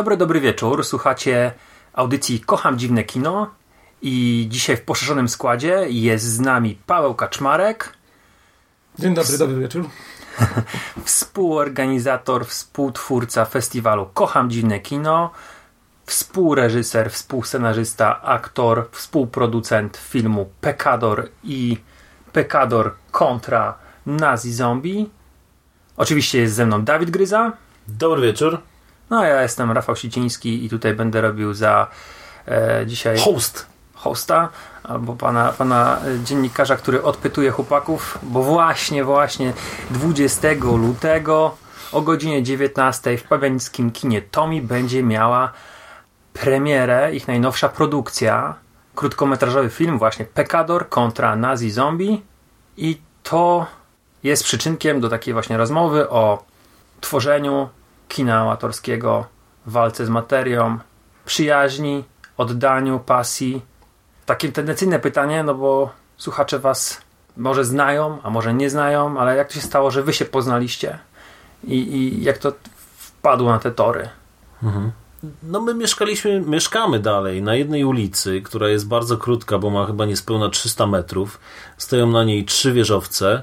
Dobry, dobry wieczór. Słuchacie audycji Kocham Dziwne Kino i dzisiaj w poszerzonym składzie jest z nami Paweł Kaczmarek, Dzień dobry, dobry wieczór. współorganizator, współtwórca festiwalu Kocham Dziwne Kino, współreżyser, współscenarzysta, aktor, współproducent filmu Pekador i Pekador kontra Nazi Zombie. Oczywiście jest ze mną Dawid Gryza. Dobry wieczór. No ja jestem Rafał Siciński i tutaj będę robił za e, dzisiaj Host. hosta albo pana, pana e, dziennikarza, który odpytuje chłopaków, bo właśnie, właśnie 20 lutego o godzinie 19 w pawianickim kinie Tomi będzie miała premierę, ich najnowsza produkcja, krótkometrażowy film właśnie Pekador kontra Nazi Zombie i to jest przyczynkiem do takiej właśnie rozmowy o tworzeniu kina amatorskiego, walce z materią, przyjaźni, oddaniu, pasji. Takie tendencyjne pytanie, no bo słuchacze was może znają, a może nie znają, ale jak to się stało, że wy się poznaliście i, i jak to wpadło na te tory? No my mieszkaliśmy, mieszkamy dalej na jednej ulicy, która jest bardzo krótka, bo ma chyba niespełna 300 metrów. Stoją na niej trzy wieżowce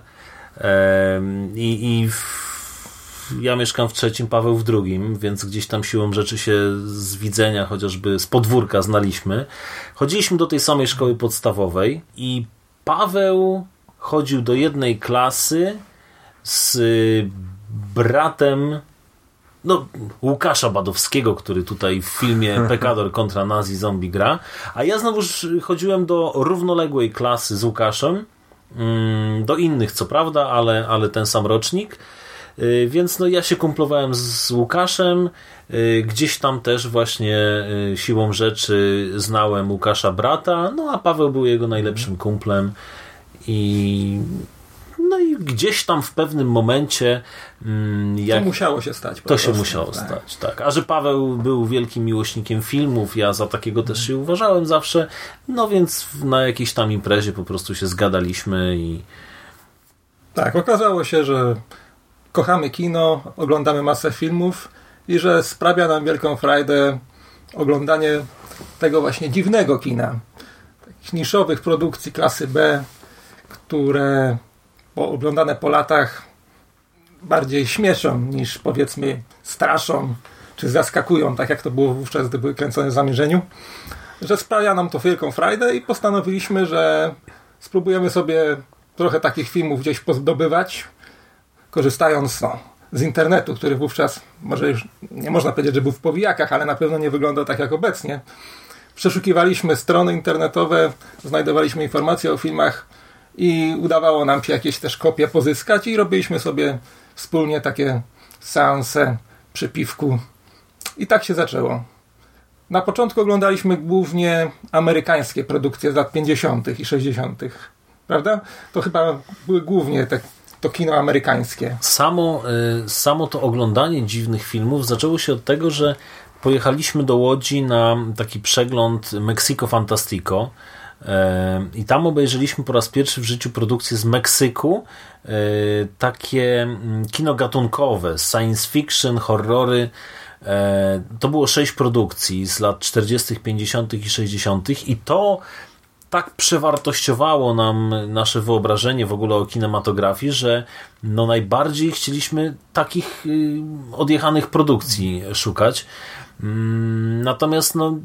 i, i w, ja mieszkam w trzecim, Paweł w drugim, więc gdzieś tam siłą rzeczy się z widzenia, chociażby z podwórka znaliśmy. Chodziliśmy do tej samej szkoły podstawowej i Paweł chodził do jednej klasy z bratem no, Łukasza Badowskiego, który tutaj w filmie Pekador kontra Nazi Zombie gra, a ja znowuż chodziłem do równoległej klasy z Łukaszem, mm, do innych co prawda, ale, ale ten sam rocznik, Y, więc no ja się kumplowałem z Łukaszem, y, gdzieś tam też właśnie y, siłą rzeczy znałem Łukasza brata, no a Paweł był jego najlepszym kumplem i no i gdzieś tam w pewnym momencie mm, jak To musiało się stać. to się musiało tak. stać, tak. A że Paweł był wielkim miłośnikiem filmów, ja za takiego też się uważałem zawsze, no więc na jakiejś tam imprezie po prostu się zgadaliśmy i Tak, okazało się, że kochamy kino, oglądamy masę filmów i że sprawia nam wielką frajdę oglądanie tego właśnie dziwnego kina. Takich niszowych produkcji klasy B, które oglądane po latach bardziej śmieszą niż powiedzmy straszą czy zaskakują, tak jak to było wówczas, gdy były kręcone w zamierzeniu. Że sprawia nam to wielką frajdę i postanowiliśmy, że spróbujemy sobie trochę takich filmów gdzieś pozdobywać, korzystając no, z internetu, który wówczas, może już nie można powiedzieć, że był w powijakach, ale na pewno nie wyglądał tak jak obecnie. Przeszukiwaliśmy strony internetowe, znajdowaliśmy informacje o filmach i udawało nam się jakieś też kopie pozyskać i robiliśmy sobie wspólnie takie seanse przy piwku. I tak się zaczęło. Na początku oglądaliśmy głównie amerykańskie produkcje z lat 50. i 60. Prawda? To chyba były głównie te, to kino amerykańskie. Samo, y, samo to oglądanie dziwnych filmów zaczęło się od tego, że pojechaliśmy do Łodzi na taki przegląd Mexico Fantastico y, i tam obejrzeliśmy po raz pierwszy w życiu produkcje z Meksyku, y, takie mm, kino gatunkowe, science fiction, horrory. To było sześć produkcji z lat 40., 50. i 60. i to tak przewartościowało nam nasze wyobrażenie w ogóle o kinematografii, że no najbardziej chcieliśmy takich y, odjechanych produkcji szukać. Mm, Natomiast no,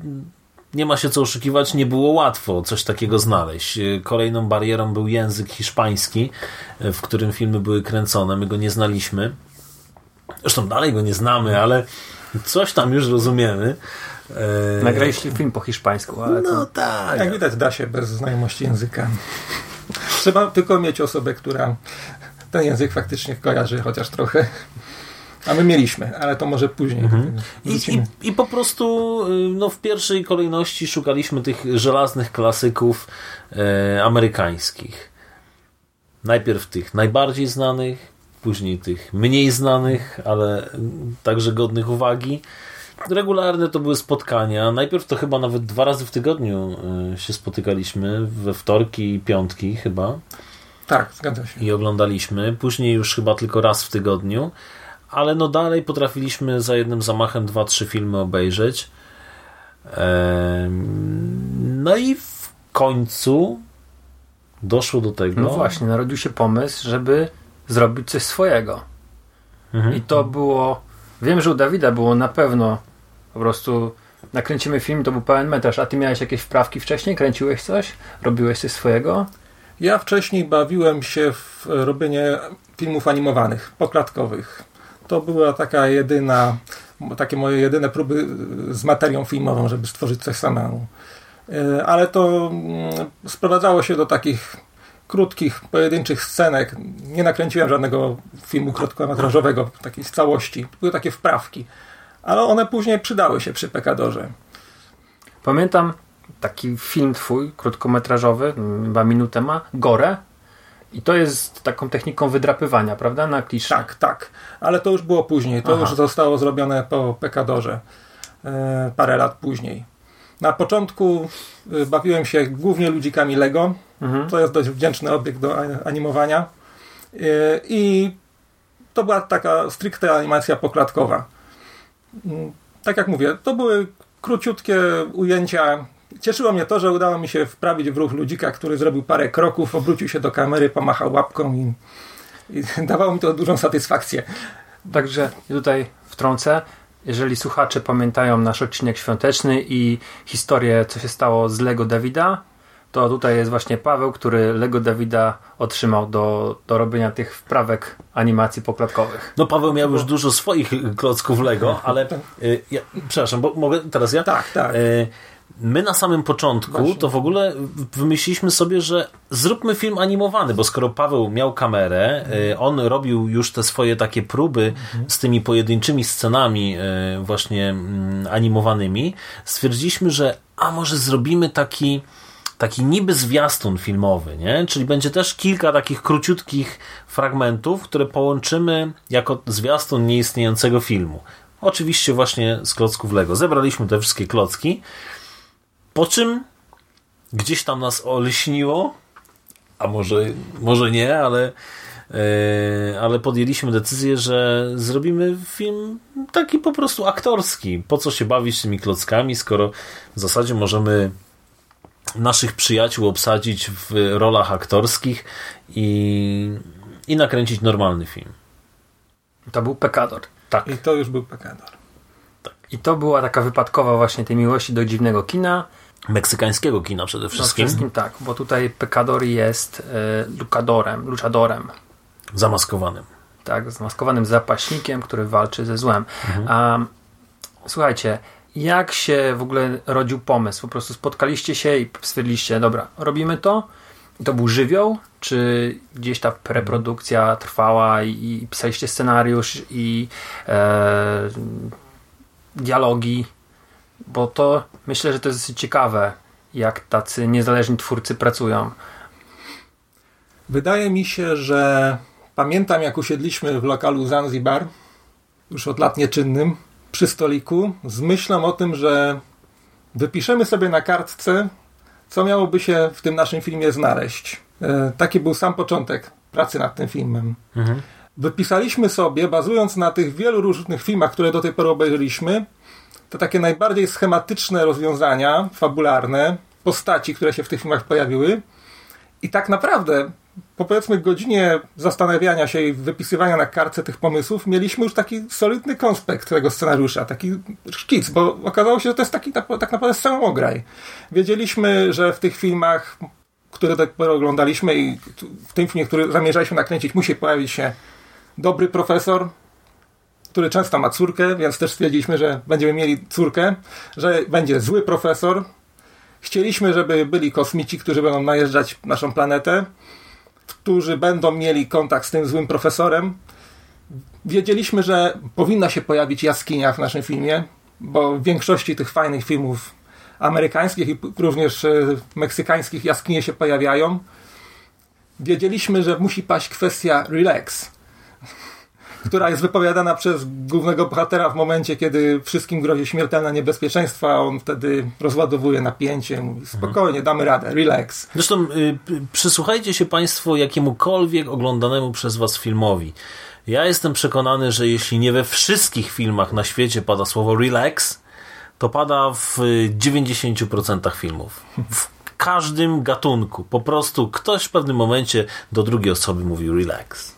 nie ma się co oszukiwać, nie było łatwo coś takiego znaleźć. Y, Kolejną barierą był język hiszpański, y, w którym filmy były kręcone. My go nie znaliśmy. Zresztą dalej go nie znamy, ale coś tam już rozumiemy. Nagraliście film po hiszpańsku, ale No to... tak. Jak widać, da się bez znajomości języka. Trzeba tylko mieć osobę, która ten język faktycznie kojarzy, chociaż trochę. A my mieliśmy, ale to może później. I, Wrócimy. i, I po prostu y, no, w pierwszej kolejności szukaliśmy tych żelaznych klasyków e, amerykańskich. Najpierw tych najbardziej znanych, później tych mniej znanych, ale także godnych uwagi. Regularne to były spotkania. Najpierw to chyba nawet dwa razy w tygodniu y, się spotykaliśmy, we wtorki i piątki chyba Tak, zgadza się. i oglądaliśmy. Później już chyba tylko raz w tygodniu, ale no dalej potrafiliśmy za jednym zamachem dwa, trzy filmy obejrzeć. No i w końcu doszło do tego. No właśnie, narodził się pomysł, żeby zrobić coś swojego. Mhm. I to było. Wiem, że u Dawida było na pewno po prostu nakręcimy film, to był pełen metraż. A ty miałeś jakieś wprawki wcześniej? Kręciłeś coś? Robiłeś coś swojego? Ja wcześniej bawiłem się w robienie filmów animowanych, poklatkowych. To była taka jedyna, takie moje jedyne próby z materią filmową, żeby stworzyć coś samemu. E, Ale to mm, sprowadzało się do takich krótkich, pojedynczych scenek. Nie nakręciłem żadnego filmu krótkometrażowego, takiej z całości. Były takie wprawki. Ale one później przydały się przy Pekadorze. Pamiętam taki film twój, krótkometrażowy, chyba minutę ma, Gore. I to jest taką techniką wydrapywania, prawda? Na klisze. Tak, tak. Ale to już było później. To Aha. już zostało zrobione po Pekadorze. E, parę lat później. Na początku e, bawiłem się głównie ludzikami Lego. Mhm. To jest dość wdzięczny obiekt do animowania. E, I to była taka stricte animacja poklatkowa. Tak jak mówię, to były króciutkie ujęcia. Cieszyło mnie to, że udało mi się wprawić w ruch ludzika, który zrobił parę kroków, obrócił się do kamery, pomachał łapką i, i dawało mi to dużą satysfakcję. Także tutaj wtrącę. Jeżeli słuchacze pamiętają nasz odcinek świąteczny i historię, co się stało z Lego Dawida, to tutaj jest właśnie Paweł, który Lego Dawida otrzymał do, do robienia tych wprawek animacji poklatkowych. No Paweł miał już dużo swoich klocków Lego, ale y, ja, przepraszam, bo mogę teraz ja? Tak, tak. Y, My na samym początku Właśnie. to w ogóle wymyśliliśmy sobie, że zróbmy film animowany, bo skoro Paweł miał kamerę, y, on robił już te swoje takie próby z tymi pojedynczymi scenami właśnie mm, animowanymi, stwierdziliśmy, że a może zrobimy taki taki niby zwiastun filmowy, nie? Czyli będzie też kilka takich króciutkich fragmentów, które połączymy jako zwiastun nieistniejącego filmu. Oczywiście właśnie z klocków Lego. Zebraliśmy te wszystkie klocki, po czym gdzieś tam nas olśniło, a może, może nie, ale, e, ale podjęliśmy decyzję, że zrobimy film taki po prostu aktorski. Po co się bawić tymi klockami, skoro w zasadzie możemy naszych przyjaciół obsadzić w rolach aktorskich i, i nakręcić normalny film. To był Pekador. Tak. I to już był Pekador. I to była taka wypadkowa właśnie tej miłości do dziwnego kina. Meksykańskiego kina przede No, wszystkim. wszystkim tak, bo tutaj Pekador jest e, luchadorem, luchadorem. Zamaskowanym. tak, zmaskowanym zapaśnikiem, który walczy ze złem. A słuchajcie, jak się w ogóle rodził pomysł? Po prostu spotkaliście się i stwierdziliście, dobra, robimy to? To był żywioł? Czy gdzieś ta preprodukcja trwała i, i pisaliście scenariusz i e, dialogi? Bo to myślę, że to jest dosyć ciekawe, jak tacy niezależni twórcy pracują. Wydaje mi się, że pamiętam jak usiedliśmy w lokalu Zanzibar, już od lat nieczynnym, przy stoliku, z myślą o tym, że wypiszemy sobie na kartce, co miałoby się w tym naszym filmie znaleźć. E, taki był sam początek pracy nad tym filmem. Wypisaliśmy sobie, bazując na tych wielu różnych filmach, które do tej pory obejrzeliśmy, te takie najbardziej schematyczne rozwiązania, fabularne, postaci, które się w tych filmach pojawiły. I tak naprawdę, po powiedzmy godzinie zastanawiania się i wypisywania na kartce tych pomysłów, mieliśmy już taki solidny konspekt tego scenariusza, taki szkic, bo okazało się, że to jest taki tak tak naprawdę samograj. Wiedzieliśmy, że w tych filmach, które do tej pory oglądaliśmy i w tym filmie, który zamierzaliśmy nakręcić, musi pojawić się dobry profesor, który często ma córkę, więc też stwierdziliśmy, że będziemy mieli córkę, że będzie zły profesor. Chcieliśmy, żeby byli kosmici, którzy będą najeżdżać naszą planetę, którzy będą mieli kontakt z tym złym profesorem. Wiedzieliśmy, że powinna się pojawić jaskinia w naszym filmie, bo w większości tych fajnych filmów amerykańskich i również e, meksykańskich jaskinie się pojawiają. Wiedzieliśmy, że musi paść kwestia relax, która jest wypowiadana przez głównego bohatera w momencie, kiedy wszystkim grozi śmiertelne niebezpieczeństwo, a on wtedy rozładowuje napięcie, mówi spokojnie, damy radę, relax. Zresztą y, przysłuchajcie się Państwo jakiemukolwiek oglądanemu przez Was filmowi. Ja jestem przekonany, że jeśli nie we wszystkich filmach na świecie pada słowo relax, to pada w 90% filmów. W każdym gatunku. Po prostu ktoś w pewnym momencie do drugiej osoby mówi relax.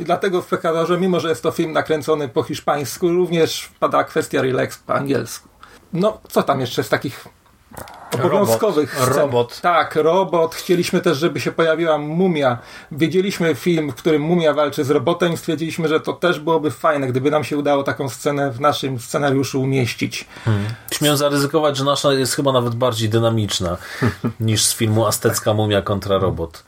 I dlatego w Pekadorze, mimo że jest to film nakręcony po hiszpańsku, również pada kwestia relax po angielsku. No, co tam jeszcze z takich obowiązkowych Robot. scen? Robot. Tak, robot. Chcieliśmy też, żeby się pojawiła mumia. Wiedzieliśmy film, w którym mumia walczy z robotem i stwierdziliśmy, że to też byłoby fajne, gdyby nam się udało taką scenę w naszym scenariuszu umieścić. Śmiem zaryzykować, że nasza jest chyba nawet bardziej dynamiczna niż z filmu Aztecka Mumia kontra Robot.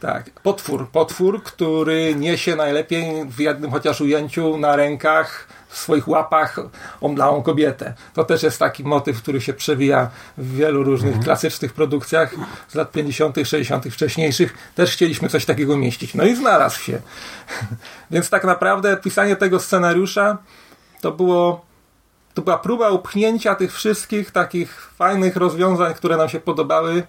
Tak, potwór. Potwór, który niesie najlepiej w jednym chociaż ujęciu na rękach, w swoich łapach omdlałą kobietę. To też jest taki motyw, który się przewija w wielu różnych klasycznych produkcjach z lat 50., 60., wcześniejszych. Też chcieliśmy coś takiego mieścić. No i znalazł się. Więc tak naprawdę pisanie tego scenariusza to było to była próba upchnięcia tych wszystkich takich fajnych rozwiązań, które nam się podobały,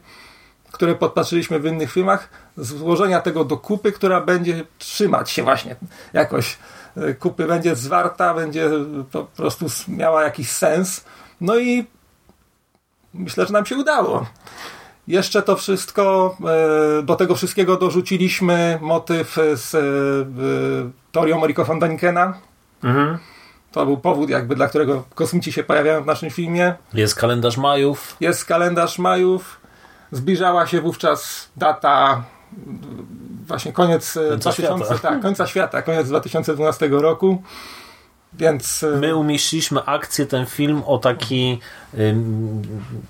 które podpatrzyliśmy w innych filmach, złożenia tego do kupy, która będzie trzymać się właśnie jakoś. e, Kupy będzie zwarta, będzie po prostu miała jakiś sens. No i myślę, że nam się udało. Jeszcze to wszystko, e, do tego wszystkiego dorzuciliśmy motyw z e, teorią Rico von Danikena. Mhm. To był powód, jakby dla którego kosmici się pojawiają w naszym filmie. Jest kalendarz Majów. Jest kalendarz Majów. Zbliżała się wówczas data właśnie koniec e, Końca 2000, świata. tak, końca świata, koniec 2012 roku. Więc e, My umieściliśmy akcję, ten film o taki, ym,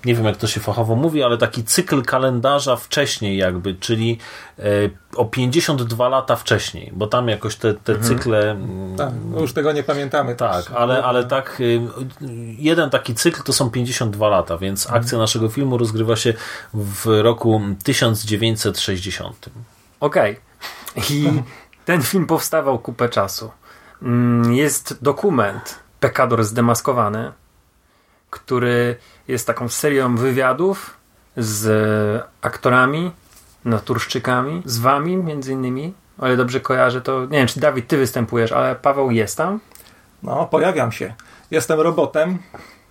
nie wiem jak to się fachowo mówi, ale taki cykl kalendarza wcześniej jakby, czyli y, o 52 lata wcześniej, bo tam jakoś te, te cykle... mm, tak, już tego nie pamiętamy. Tak, też. ale, ale tak, y, jeden taki cykl to są 52 lata, więc akcja naszego filmu rozgrywa się w roku 1960. Okej. I ten film powstawał kupę czasu. Mm, Jest dokument Pekador zdemaskowany, który jest taką serią wywiadów z aktorami, naturszczykami, z wami między innymi. O ile dobrze kojarzę, to nie wiem, czy Dawid, ty występujesz, ale Paweł jest tam. No, pojawiam się. Jestem robotem,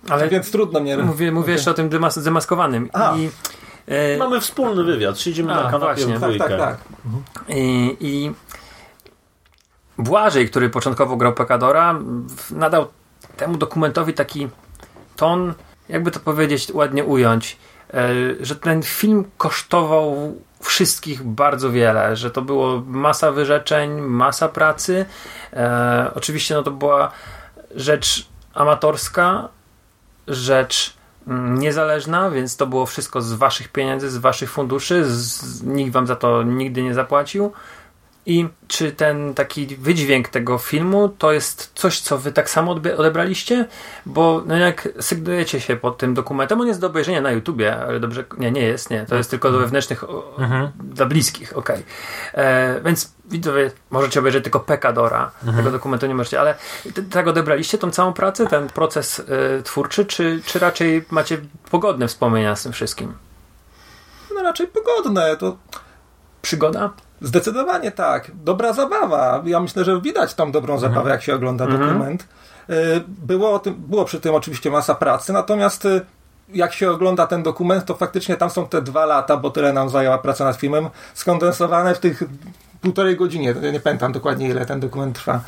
Ale więc trudno mnie... mówię, mówię jeszcze o tym demas- zdemaskowanym. A. I, e, Mamy wspólny wywiad, siedzimy A, na kanapie właśnie. w Tak, dwójkę. tak, tak. I, i Błażej, który początkowo grał Pekadora, nadał temu dokumentowi taki ton, jakby to powiedzieć, ładnie ująć, e, że ten film kosztował wszystkich bardzo wiele, że to było masa wyrzeczeń, masa pracy. E, oczywiście no to była rzecz amatorska, rzecz mm, niezależna, więc to było wszystko z waszych pieniędzy, z waszych funduszy, z, nikt wam za to nigdy nie zapłacił. I czy ten taki wydźwięk tego filmu to jest coś, co wy tak samo odebraliście? Bo no jak sygnujecie się pod tym dokumentem, on jest do obejrzenia na YouTubie, ale dobrze, nie, nie jest, nie, to jest tylko do wewnętrznych, o, dla bliskich, okej. E, Więc widzowie, możecie obejrzeć tylko Pekadora, tego dokumentu nie możecie, ale tak odebraliście tą całą pracę, ten proces e, twórczy, czy, czy raczej macie pogodne wspomnienia z tym wszystkim? No raczej pogodne. To Przygoda? Zdecydowanie tak. Dobra zabawa. Ja myślę, że widać tą dobrą zabawę, jak się ogląda dokument. Y, Było, o tym, było przy tym oczywiście masa pracy, natomiast y, jak się ogląda ten dokument, to faktycznie tam są te dwa lata, bo tyle nam zajęła praca nad filmem, skondensowane w tych półtorej godzinie. Ja nie pamiętam dokładnie, ile ten dokument trwa.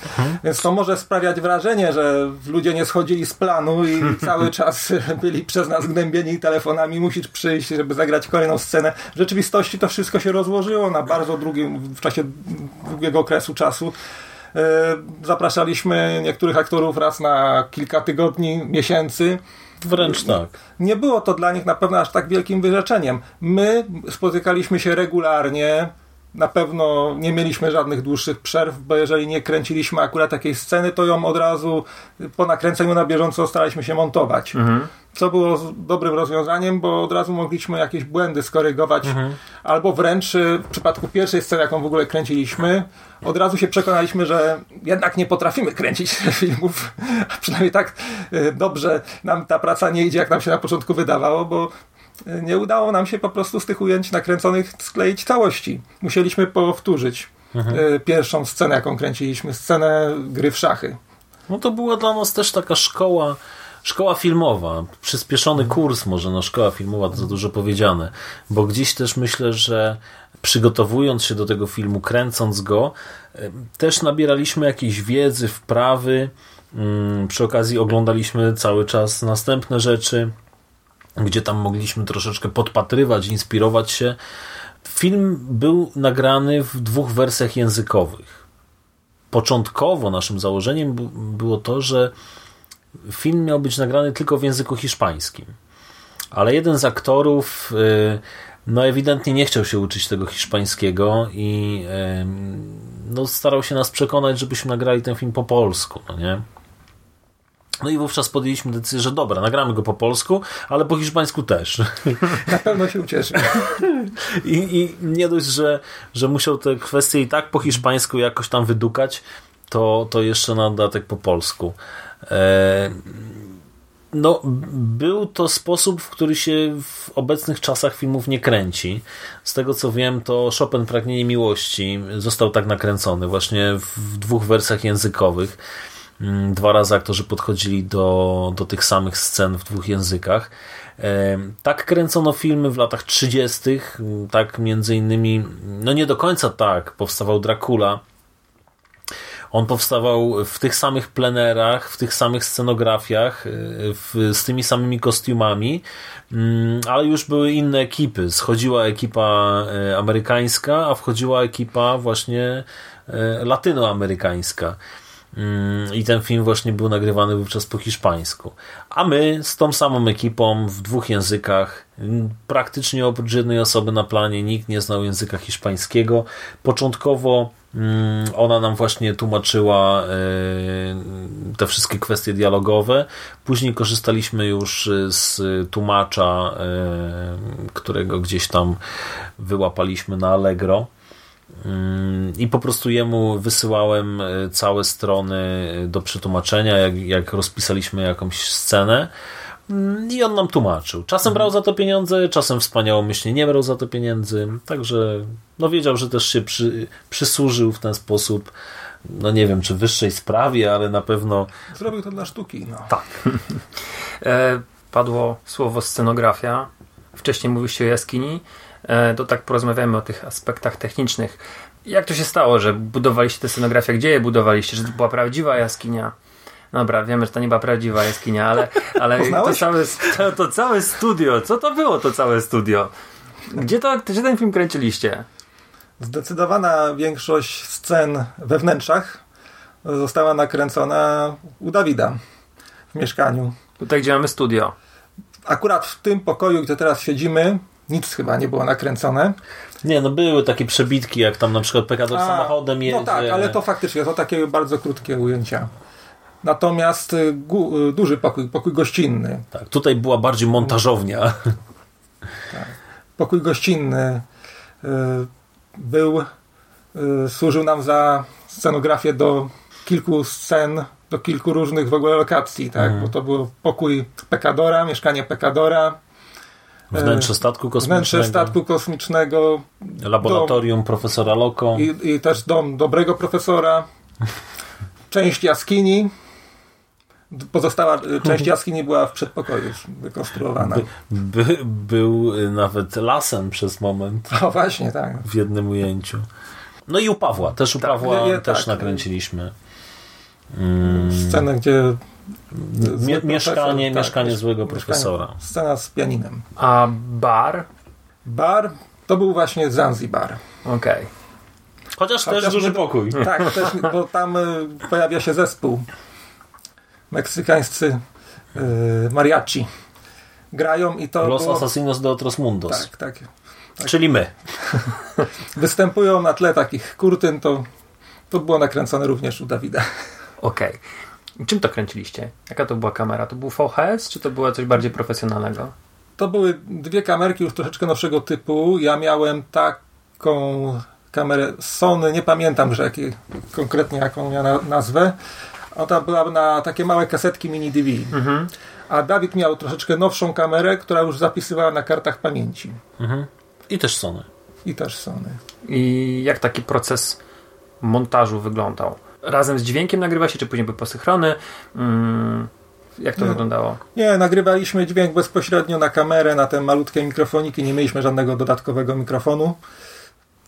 Więc to może sprawiać wrażenie, że ludzie nie schodzili z planu i cały czas byli przez nas gnębieni telefonami. Musisz przyjść, żeby zagrać kolejną scenę. W rzeczywistości to wszystko się rozłożyło na bardzo długim, w czasie długiego okresu czasu. E, Zapraszaliśmy niektórych aktorów raz na kilka tygodni, miesięcy. Wręcz tak. Nie było to dla nich na pewno aż tak wielkim wyrzeczeniem. My spotykaliśmy się regularnie. Na pewno nie mieliśmy żadnych dłuższych przerw, bo jeżeli nie kręciliśmy akurat takiej sceny, to ją od razu po nakręceniu na bieżąco staraliśmy się montować. Co było dobrym rozwiązaniem, bo od razu mogliśmy jakieś błędy skorygować, albo wręcz y, w przypadku pierwszej sceny, jaką w ogóle kręciliśmy, od razu się przekonaliśmy, że jednak nie potrafimy kręcić filmów, a przynajmniej tak y, dobrze nam ta praca nie idzie, jak nam się na początku wydawało, bo nie udało nam się po prostu z tych ujęć nakręconych skleić całości. Musieliśmy powtórzyć y, pierwszą scenę, jaką kręciliśmy, scenę gry w szachy. No to była dla nas też taka szkoła, szkoła filmowa, przyspieszony kurs może, no szkoła filmowa to za dużo powiedziane, bo gdzieś też myślę, że przygotowując się do tego filmu, kręcąc go, em, też nabieraliśmy jakiejś wiedzy, wprawy, mm, przy okazji oglądaliśmy cały czas następne rzeczy, gdzie tam mogliśmy troszeczkę podpatrywać, inspirować się. Film był nagrany w dwóch wersjach językowych początkowo naszym założeniem było to, że film miał być nagrany tylko w języku hiszpańskim. Ale jeden z aktorów y, no ewidentnie nie chciał się uczyć tego hiszpańskiego i no, starał się nas przekonać, żebyśmy nagrali ten film po polsku, no nie? No i wówczas podjęliśmy decyzję, że dobra, nagramy go po polsku, ale po hiszpańsku też. Na pewno się ucieszy. I, I nie dość, że, że musiał te kwestie i tak po hiszpańsku jakoś tam wydukać, to, to jeszcze na dodatek po polsku. E, no, był to sposób, w który się w obecnych czasach filmów nie kręci. Z tego co wiem, to Chopin Pragnienie Miłości został tak nakręcony właśnie w dwóch wersjach językowych. Mm, Dwa razy aktorzy podchodzili do, do tych samych scen w dwóch językach. Tak kręcono filmy w latach 30., tak między innymi, no nie do końca tak, powstawał Dracula. On powstawał w tych samych plenerach, w tych samych scenografiach, e, w, z tymi samymi kostiumami, mm, ale już były inne ekipy. Schodziła ekipa e, amerykańska, a wchodziła ekipa właśnie e, latynoamerykańska. Mm, I ten film właśnie był nagrywany wówczas po hiszpańsku. A my z tą samą ekipą w dwóch językach, mm, praktycznie oprócz jednej osoby na planie, nikt nie znał języka hiszpańskiego. Początkowo mm, ona nam właśnie tłumaczyła e, te wszystkie kwestie dialogowe. Później korzystaliśmy już e, z tłumacza, e, którego gdzieś tam wyłapaliśmy na Allegro. Mm, I po prostu jemu wysyłałem e, całe strony do przetłumaczenia, jak, jak rozpisaliśmy jakąś scenę. Mm, I on nam tłumaczył. Czasem brał za to pieniądze, czasem wspaniałomyślnie nie brał za to pieniędzy. Także no wiedział, że też się przy, przysłużył w ten sposób. No nie wiem, czy wyższej sprawie, ale na pewno Zrobił to dla sztuki. No. Tak. E, padło słowo scenografia. Wcześniej mówiliście o jaskini. E, to tak porozmawiamy o tych aspektach technicznych. Jak to się stało, że budowaliście tę scenografię? Gdzie je budowaliście? Że to była prawdziwa jaskinia? Dobra, wiemy, że to nie była prawdziwa jaskinia, ale, ale to, całe, to, to całe studio, co to było to całe studio? Gdzie, to, gdzie ten film kręciliście? Zdecydowana większość scen we wnętrzach została nakręcona u Dawida w mieszkaniu. Tutaj, gdzie mamy studio. Akurat w tym pokoju, gdzie teraz siedzimy, nic chyba nie było nakręcone. Nie, no były takie przebitki, jak tam na przykład Pekador A, samochodem jedzie. No tak, ale to faktycznie to takie bardzo krótkie ujęcia. Natomiast y, gu, y, duży pokój, pokój gościnny. Tak, tutaj była bardziej montażownia. Pokój gościnny y, był, y, służył nam za scenografię do kilku scen, do kilku różnych w ogóle lokacji, tak? Mhm. Bo to był pokój Pekadora, mieszkanie Pekadora, Wnętrze statku kosmicznego. wnętrze statku kosmicznego Laboratorium profesora Loko. i, i też dom dobrego profesora, część jaskini. Pozostała y, część jaskini była w przedpokoju już wykonstruowana. By, był y, nawet lasem przez moment O właśnie, tak. w jednym ujęciu. No i u Pawła, też u Pawła nie, nie, też tak. nakręciliśmy. Scenę, gdzie Mie- mieszkanie- profesor, mieszkanie złego mieszkanie- profesora. Scena z pianinem. A bar? Bar to był właśnie Zanzibar. Okej. Chociaż, też Chociaż duży nie- pokój. Tak, też, bo tam y, pojawia się zespół. Meksykańscy y, mariachi. Grają i to Los było, Assassinos de Otros Mundos. tak, tak. Czyli my. Występują na tle takich kurtyn, to, to było nakręcone również u Dawida. Okej. Czym to kręciliście? Jaka to była kamera? To był VHS, czy to było coś bardziej profesjonalnego? To były dwie kamerki już troszeczkę nowszego typu. Ja miałem taką kamerę Sony, nie pamiętam, że jakie, konkretnie jaką miała na, nazwę. Ona była na takie małe kasetki mini DV. A Dawid miał troszeczkę nowszą kamerę, która już zapisywała na kartach pamięci. I też Sony. I też Sony. I jak taki proces montażu wyglądał? Razem z dźwiękiem nagrywa się, czy później były posynchrony? Mm, jak to Nie. wyglądało? Nie, nagrywaliśmy dźwięk bezpośrednio na kamerę, na te malutkie mikrofoniki. Nie mieliśmy żadnego dodatkowego mikrofonu.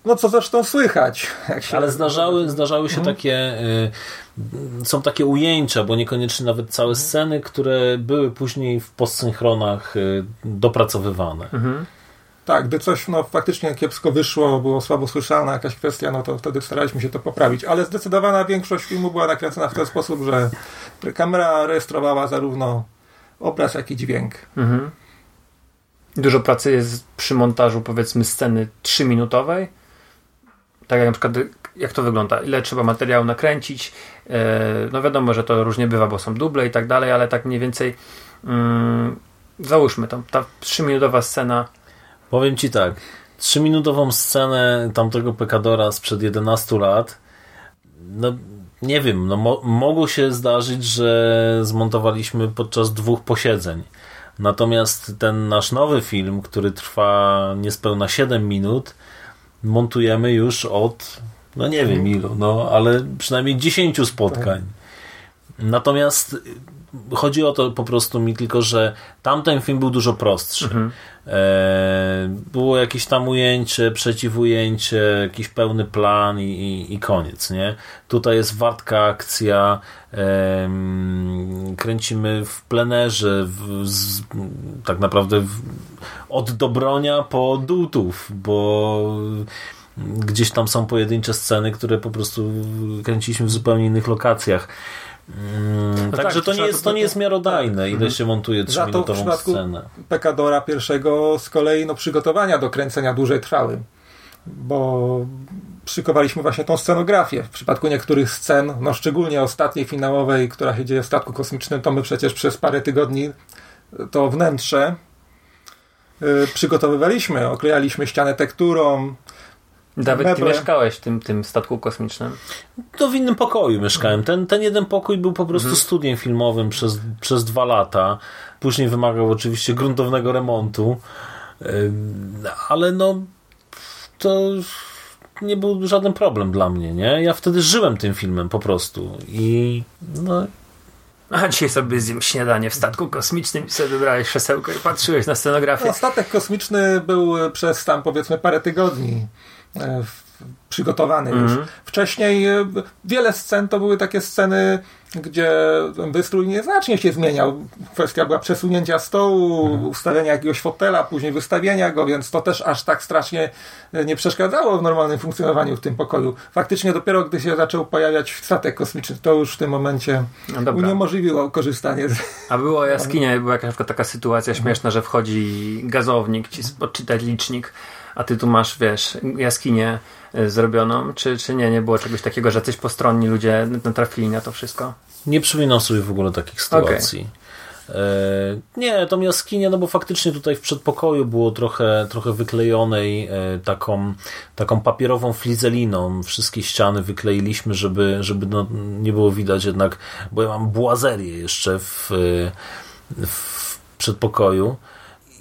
No co zresztą słychać. Jak się Ale zdarzały, zdarzały się Mhm. takie, y, są takie ujęcia, bo niekoniecznie nawet całe Mhm. sceny, które były później w postsynchronach y, dopracowywane. Mhm. Tak, gdy coś no, faktycznie kiepsko wyszło, było słabo słyszalna jakaś kwestia, no to wtedy staraliśmy się to poprawić. Ale zdecydowana większość filmu była nakręcona w ten sposób, że kamera rejestrowała zarówno obraz, jak i dźwięk. Mhm. Dużo pracy jest przy montażu, powiedzmy, sceny 3-minutowej. Tak jak na przykład, jak to wygląda? Ile trzeba materiału nakręcić? E, No wiadomo, że to różnie bywa, bo są duble i tak dalej, ale tak mniej więcej mm, załóżmy, tam, ta 3-minutowa scena Powiem Ci tak, trzyminutową scenę tamtego Pekadora sprzed 11 lat, no nie wiem, no mo mogło się zdarzyć, że zmontowaliśmy podczas dwóch posiedzeń. Natomiast ten nasz nowy film, który trwa niespełna 7 minut, montujemy już od, no nie wiem ilu, no ale przynajmniej 10 spotkań. Natomiast chodzi o to po prostu mi tylko, że tamten film był dużo prostszy. E, było jakieś tam ujęcie, przeciwujęcie, jakiś pełny plan i, i, i koniec, nie? Tutaj jest wartka akcja, em, kręcimy w plenerze, w, z, tak naprawdę w, od Dobronia po Dutów, bo gdzieś tam są pojedyncze sceny, które po prostu kręciliśmy w zupełnie innych lokacjach. Mm, No Także tak, to nie jest, to- nie jest miarodajne, ile się montuje Za to w 3-minutową przypadku scenę. Pekadora pierwszego z kolei no, przygotowania do kręcenia dłużej trwały, bo szykowaliśmy właśnie tą scenografię. W przypadku niektórych scen, no szczególnie ostatniej finałowej, która się dzieje w statku kosmicznym, to my przecież przez parę tygodni to wnętrze y, przygotowywaliśmy, oklejaliśmy ścianę tekturą. Dawid, ty mieszkałeś w tym, tym statku kosmicznym. To w innym pokoju mieszkałem. Ten, ten jeden pokój był po prostu studiem filmowym przez, przez dwa lata. Później wymagał oczywiście gruntownego remontu. Ale no to nie był żaden problem dla mnie, nie? Ja wtedy żyłem tym filmem po prostu. I no, A dzisiaj sobie zjem śniadanie w statku kosmicznym i sobie wybrałeś krzesełko i patrzyłeś na scenografię. No, statek kosmiczny był przez tam powiedzmy parę tygodni e, przygotowany już. Wcześniej y, wiele scen to były takie sceny, gdzie wystrój nieznacznie się zmieniał. Kwestia była przesunięcia stołu, ustawienia jakiegoś fotela, później wystawienia go, więc to też aż tak strasznie y, nie przeszkadzało w normalnym funkcjonowaniu w tym pokoju. Faktycznie dopiero gdy się zaczął pojawiać statek kosmiczny, to już w tym momencie No uniemożliwiło korzystanie z... A była jaskinia, była jakaś taka sytuacja śmieszna, że wchodzi gazownik, ci odczytać licznik, a ty tu masz, wiesz, jaskinię y, zrobioną, czy, czy nie, nie było czegoś takiego, że coś postronni ludzie natrafili na to wszystko? nie przypominam sobie w ogóle takich sytuacji. E, nie, tą jaskinię, no bo faktycznie tutaj w przedpokoju było trochę, trochę wyklejonej e, taką, taką papierową flizeliną. Wszystkie ściany wykleiliśmy, żeby, żeby no, nie było widać jednak, bo ja mam błazerię jeszcze w, w przedpokoju.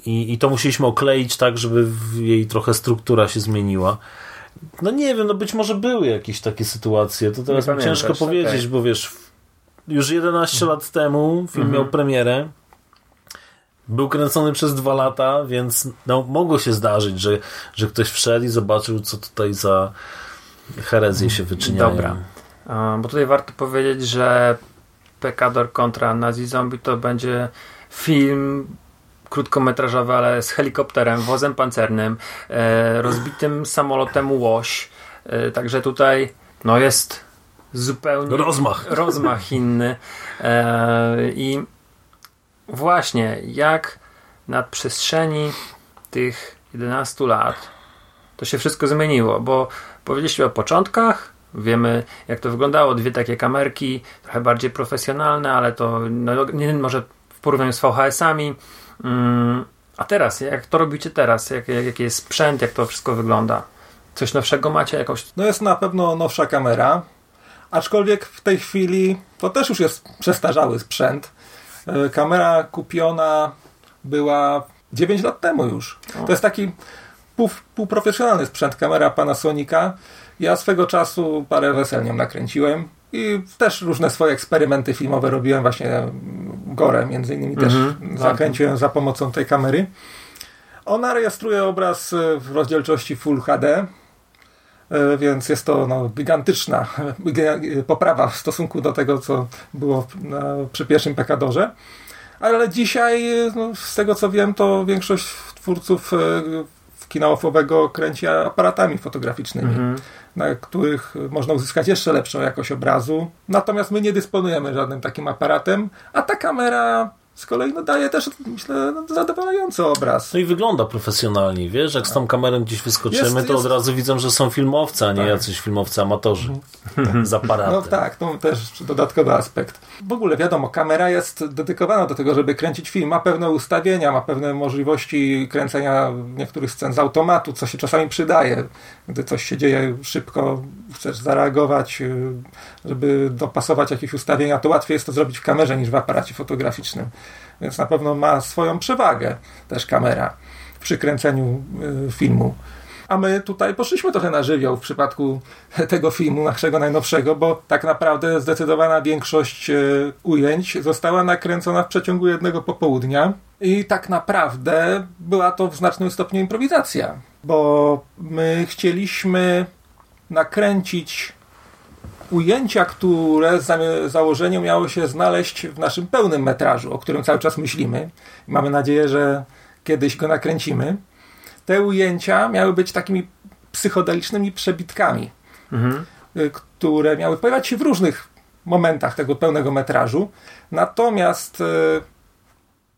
I, I to musieliśmy okleić tak, żeby jej trochę struktura się zmieniła. No nie wiem, no być może były jakieś takie sytuacje. To teraz mi ciężko pamiętasz, powiedzieć, okej. bo wiesz, już 11 lat temu film miał premierę. Był kręcony przez dwa lata, więc no, mogło się zdarzyć, że, że ktoś wszedł i zobaczył, co tutaj za herezje się wyczyniają. Dobra. Bo tutaj warto powiedzieć, że Pekador kontra Nazi Zombie to będzie film krótkometrażowy, ale z helikopterem, wozem pancernym, e, rozbitym samolotem Łoś, E, Także tutaj no jest zupełnie Rozmach. rozmach inny. E, I właśnie jak na przestrzeni tych 11 lat to się wszystko zmieniło, bo powiedzieliśmy o początkach, wiemy jak to wyglądało, dwie takie kamerki, trochę bardziej profesjonalne, ale to no, nie może w porównaniu z VHS-ami. A teraz, jak to robicie teraz? Jak, jak, jaki jest sprzęt, jak to wszystko wygląda? Coś nowszego macie? Jakąś No jest na pewno nowsza kamera, aczkolwiek w tej chwili to też już jest przestarzały sprzęt. E, Kamera kupiona była 9 lat temu już. To jest taki pół, półprofesjonalny sprzęt, kamera Panasonica. Ja swego czasu parę wesel nakręciłem i też różne swoje eksperymenty filmowe robiłem właśnie Gore między innymi też zakręciłem za pomocą tej kamery. Ona rejestruje obraz e, w rozdzielczości Full HD, E, więc jest to no, gigantyczna giga- poprawa w stosunku do tego, co było przy pierwszym Pekadorze. Ale dzisiaj, e, no, z tego co wiem, to większość twórców e, kina offowego kręci aparatami fotograficznymi, na których można uzyskać jeszcze lepszą jakość obrazu. Natomiast my nie dysponujemy żadnym takim aparatem, a ta kamera z kolei no, daje też, myślę, no, zadowalający obraz. No i wygląda profesjonalnie, wiesz, jak z tą kamerą gdzieś wyskoczymy, Jest- to jest- od razu widzą, że są filmowcy, a nie jacyś filmowcy amatorzy z aparatem. No tak, to też dodatkowy aspekt. W ogóle wiadomo, kamera jest dedykowana do tego, żeby kręcić film. Ma pewne ustawienia, ma pewne możliwości kręcenia niektórych scen z automatu, co się czasami przydaje. Gdy coś się dzieje szybko, chcesz zareagować, y, żeby dopasować jakieś ustawienia, to łatwiej jest to zrobić w kamerze niż w aparacie fotograficznym. Więc na pewno ma swoją przewagę też kamera przy kręceniu y, filmu. A my tutaj poszliśmy trochę na żywioł w przypadku tego filmu, naszego najnowszego, bo tak naprawdę zdecydowana większość e, ujęć została nakręcona w przeciągu jednego popołudnia. I tak naprawdę była to w znacznym stopniu improwizacja, bo my chcieliśmy nakręcić ujęcia, które z zami- założeniem miało się znaleźć w naszym pełnym metrażu, o którym cały czas myślimy. I mamy nadzieję, że kiedyś go nakręcimy. Te ujęcia miały być takimi psychodelicznymi przebitkami, y, które miały pojawiać się w różnych momentach tego pełnego metrażu. Natomiast y,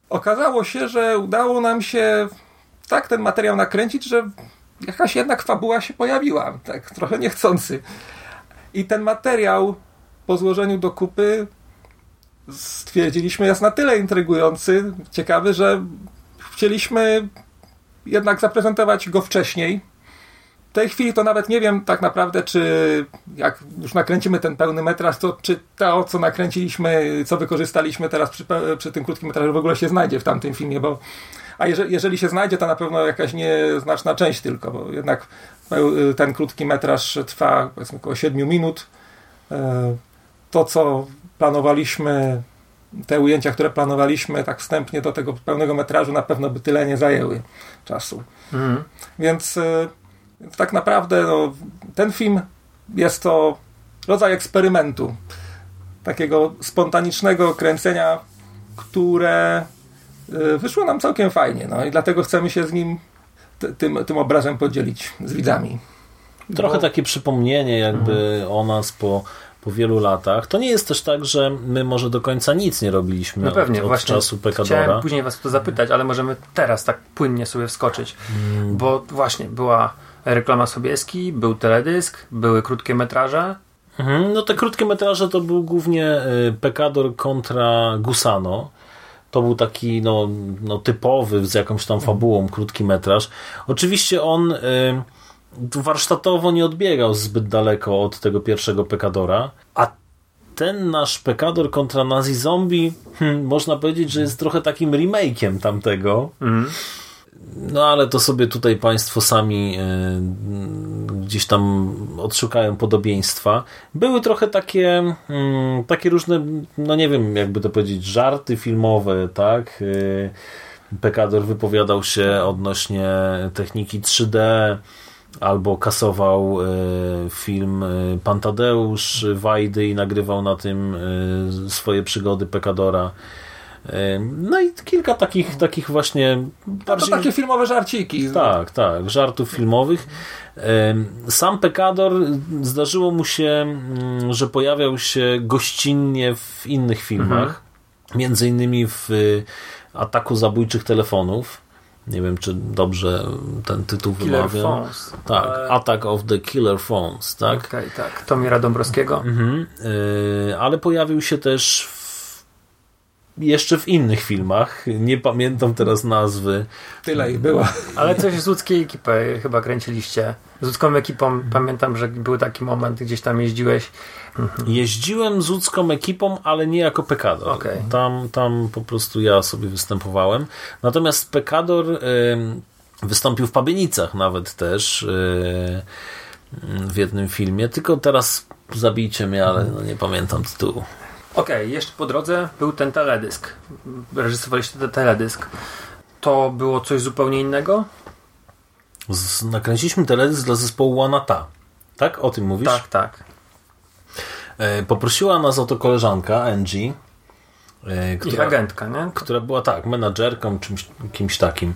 okazało się, że udało nam się tak ten materiał nakręcić, że jakaś jednak fabuła się pojawiła, tak trochę niechcący. I ten materiał po złożeniu do kupy stwierdziliśmy jest na tyle intrygujący, ciekawy, że chcieliśmy jednak zaprezentować go wcześniej. W tej chwili to nawet nie wiem tak naprawdę, czy jak już nakręcimy ten pełny metraż, to czy to, co nakręciliśmy, co wykorzystaliśmy teraz przy, przy tym krótkim metrażu w ogóle się znajdzie w tamtym filmie, bo a jeżeli, jeżeli się znajdzie, to na pewno jakaś nieznaczna część tylko, bo jednak ten krótki metraż trwa powiedzmy około 7 minut. E, To, co planowaliśmy, te ujęcia, które planowaliśmy tak wstępnie do tego pełnego metrażu, na pewno by tyle nie zajęły czasu. Więc, e, więc tak naprawdę no, ten film jest to rodzaj eksperymentu, takiego spontanicznego kręcenia, które wyszło nam całkiem fajnie. No i dlatego chcemy się z nim, t- tym, tym obrazem podzielić z widzami. Trochę takie przypomnienie jakby o nas po, po wielu latach. To nie jest też tak, że my może do końca nic nie robiliśmy No pewnie, od, od właśnie. czasu Pekadora. Chciałem później was o to zapytać, ale możemy teraz tak płynnie sobie wskoczyć. Mm. Bo właśnie była reklama Sobieski, był teledysk, były krótkie metraże. Mhm, no te krótkie metraże to był głównie y, Pekador kontra Gusano. To był taki no, no, typowy, z jakąś tam fabułą krótki metraż. Oczywiście on y, warsztatowo nie odbiegał zbyt daleko od tego pierwszego Pekadora, a ten nasz Pekador kontra Nazi Zombie, hmm, można powiedzieć, że jest trochę takim remake'iem tamtego. No ale to sobie tutaj Państwo sami y, gdzieś tam odszukają podobieństwa. Były trochę takie, mm, takie różne, no nie wiem, jakby to powiedzieć, żarty filmowe, tak? Y, Pekador wypowiadał się odnośnie techniki 3D, albo kasował y, film y, Pan Tadeusz Wajdy i nagrywał na tym swoje przygody Pekadora. E, No i kilka takich, takich właśnie No to bardziej... takie filmowe żarciki. Tak, tak, żartów filmowych. Sam Pekador zdarzyło mu się, mm, że pojawiał się gościnnie w innych filmach, między innymi w y, Ataku Zabójczych Telefonów. Nie wiem, czy dobrze ten tytuł Killer wymawiam. Phones. Tak, Ale- Attack of the Killer Phones, tak? Okej, tak. Tomira Dąbrowskiego. Mhm. Y, ale pojawił się też w, jeszcze w innych filmach. Nie pamiętam teraz nazwy. Tyle ich było. Ale coś z łódzkiej ekipy chyba kręciliście. Z łódzką ekipą pamiętam, że był taki moment, gdzieś tam jeździłeś. Jeździłem z łódzką ekipą, ale nie jako Pekador. Okej. Tam, tam po prostu ja sobie występowałem. Natomiast Pekador ym, wystąpił w Pabienicach nawet też yy, w jednym filmie. Tylko teraz zabijcie mnie, ale no nie pamiętam tytułu. Okej, jeszcze po drodze był ten teledysk. Reżyserowaliście ten teledysk. To było coś zupełnie innego? Z, nakręciliśmy teledysk dla zespołu Wanata. Tak? O tym mówisz? Tak, tak. E, poprosiła nas o to koleżanka, Angie, e, Ich która, agentka, nie? która była tak, menadżerką, czymś, kimś takim.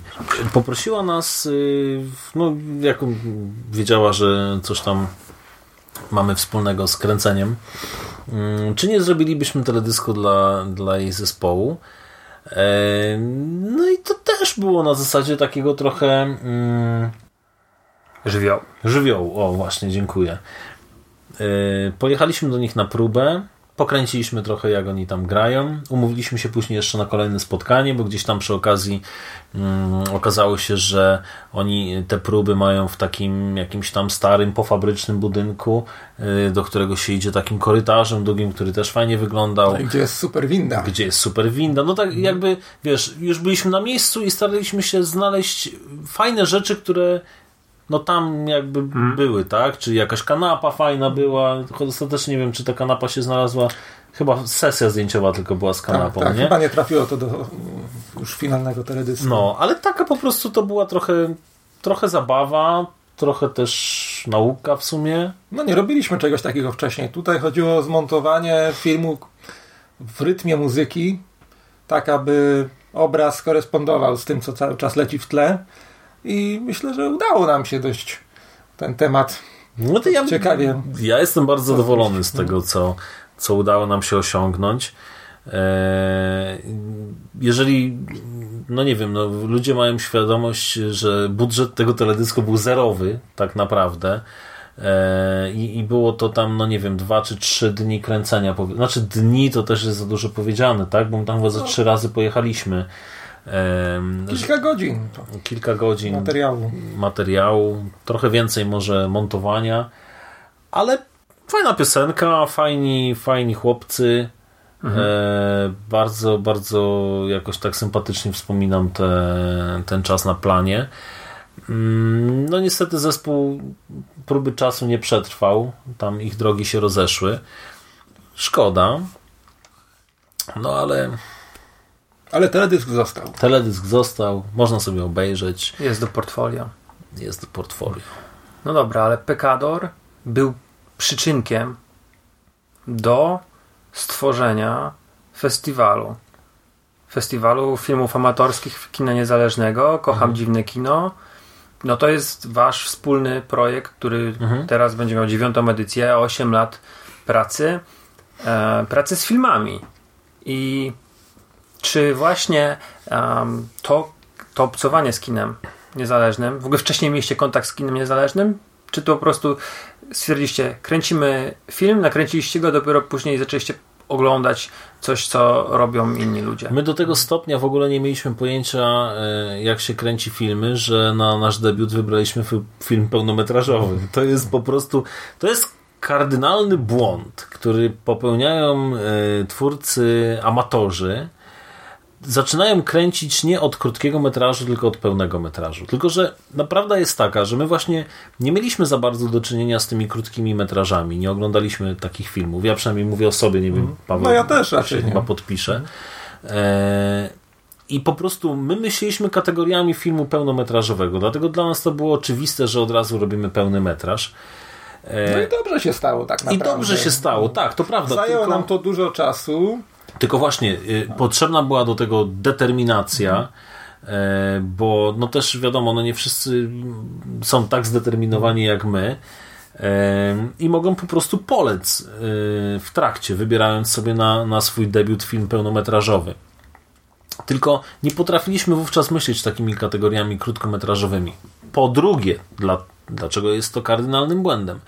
Poprosiła nas, y, no, jak wiedziała, że coś tam mamy wspólnego z kręceniem, mm, czy nie zrobilibyśmy teledysku dla, dla jej zespołu. E, No i to też było na zasadzie takiego trochę mm, Żywioł. żywiołu. O, właśnie, dziękuję. Yy, Pojechaliśmy do nich na próbę. Pokręciliśmy trochę, jak oni tam grają. Umówiliśmy się później jeszcze na kolejne spotkanie, bo gdzieś tam przy okazji mm, okazało się, że oni te próby mają w takim jakimś tam starym, pofabrycznym budynku, yy, do którego się idzie takim korytarzem długim, który też fajnie wyglądał Gdzie jest super winda. gdzie jest super winda. No tak jakby, wiesz, już byliśmy na miejscu i staraliśmy się znaleźć fajne rzeczy, które no tam jakby były, tak? Czy jakaś kanapa fajna była, tylko ostatecznie nie wiem, czy ta kanapa się znalazła. Chyba sesja zdjęciowa tylko była z Tak, kanapą, tak, nie? chyba nie trafiło to do mm, już finalnego teledysku. No, ale taka po prostu to była trochę, trochę zabawa, trochę też nauka w sumie. No nie robiliśmy czegoś takiego wcześniej. Tutaj chodziło o zmontowanie filmu w rytmie muzyki, tak aby obraz korespondował z tym, co cały czas leci w tle. I myślę, że udało nam się dość ten temat. No to ja, Ciekawie. Ja jestem bardzo zadowolony z tego, co, co udało nam się osiągnąć. Eee, Jeżeli, no nie wiem, no, ludzie mają świadomość, że budżet tego teledysku był zerowy, tak naprawdę. Eee, I, I było to tam, no nie wiem, dwa czy trzy dni kręcenia. Znaczy, dni to też jest za dużo powiedziane, tak? Bo tam chyba ze trzy razy pojechaliśmy. Kilka godzin kilka godzin materiału. materiału, trochę więcej może montowania, ale fajna piosenka, fajni, fajni chłopcy. E, bardzo, bardzo jakoś tak sympatycznie wspominam te, ten czas na planie. Mm, No niestety zespół próby czasu nie przetrwał, tam ich drogi się rozeszły. Szkoda. No ale Ale teledysk został. teledysk został, można sobie obejrzeć, Jest do portfolio. jest w portfolio. No dobra, ale Pekador był przyczynkiem do stworzenia festiwalu. Festiwalu filmów amatorskich kina niezależnego. Kocham dziwne kino. No to jest wasz wspólny projekt, który teraz będzie miał dziewiątą edycję, 8 lat pracy, e, pracy z filmami. I czy właśnie em, to, to obcowanie z kinem niezależnym, w ogóle wcześniej mieliście kontakt z kinem niezależnym? Czy to po prostu stwierdziliście, kręcimy film, nakręciliście go, dopiero później zaczęliście oglądać coś, co robią inni ludzie? My do tego stopnia w ogóle nie mieliśmy pojęcia, e, jak się kręci filmy, że na nasz debiut wybraliśmy fi- film pełnometrażowy. To jest po prostu, to jest kardynalny błąd, który popełniają e, twórcy amatorzy. Zaczynają kręcić nie od krótkiego metrażu, tylko od pełnego metrażu. Tylko, że naprawdę jest taka, że my właśnie nie mieliśmy za bardzo do czynienia z tymi krótkimi metrażami. Nie oglądaliśmy takich filmów. Ja przynajmniej mówię o sobie, nie wiem, Paweł. No ja też się raczej nie. chyba podpiszę. E, I po prostu my myśleliśmy kategoriami filmu pełnometrażowego, dlatego dla nas to było oczywiste, że od razu robimy pełny metraż. No i dobrze się stało tak I naprawdę. dobrze się stało, tak, to prawda. Zajęło tylko... nam to dużo czasu, Tylko właśnie, y, potrzebna była do tego determinacja, e, bo no też wiadomo, no nie wszyscy są tak zdeterminowani jak my e, i mogą po prostu polec e, w trakcie, wybierając sobie na, na swój debiut film pełnometrażowy. Tylko nie potrafiliśmy wówczas myśleć takimi kategoriami krótkometrażowymi. Po drugie, dla, dlaczego jest to kardynalnym błędem?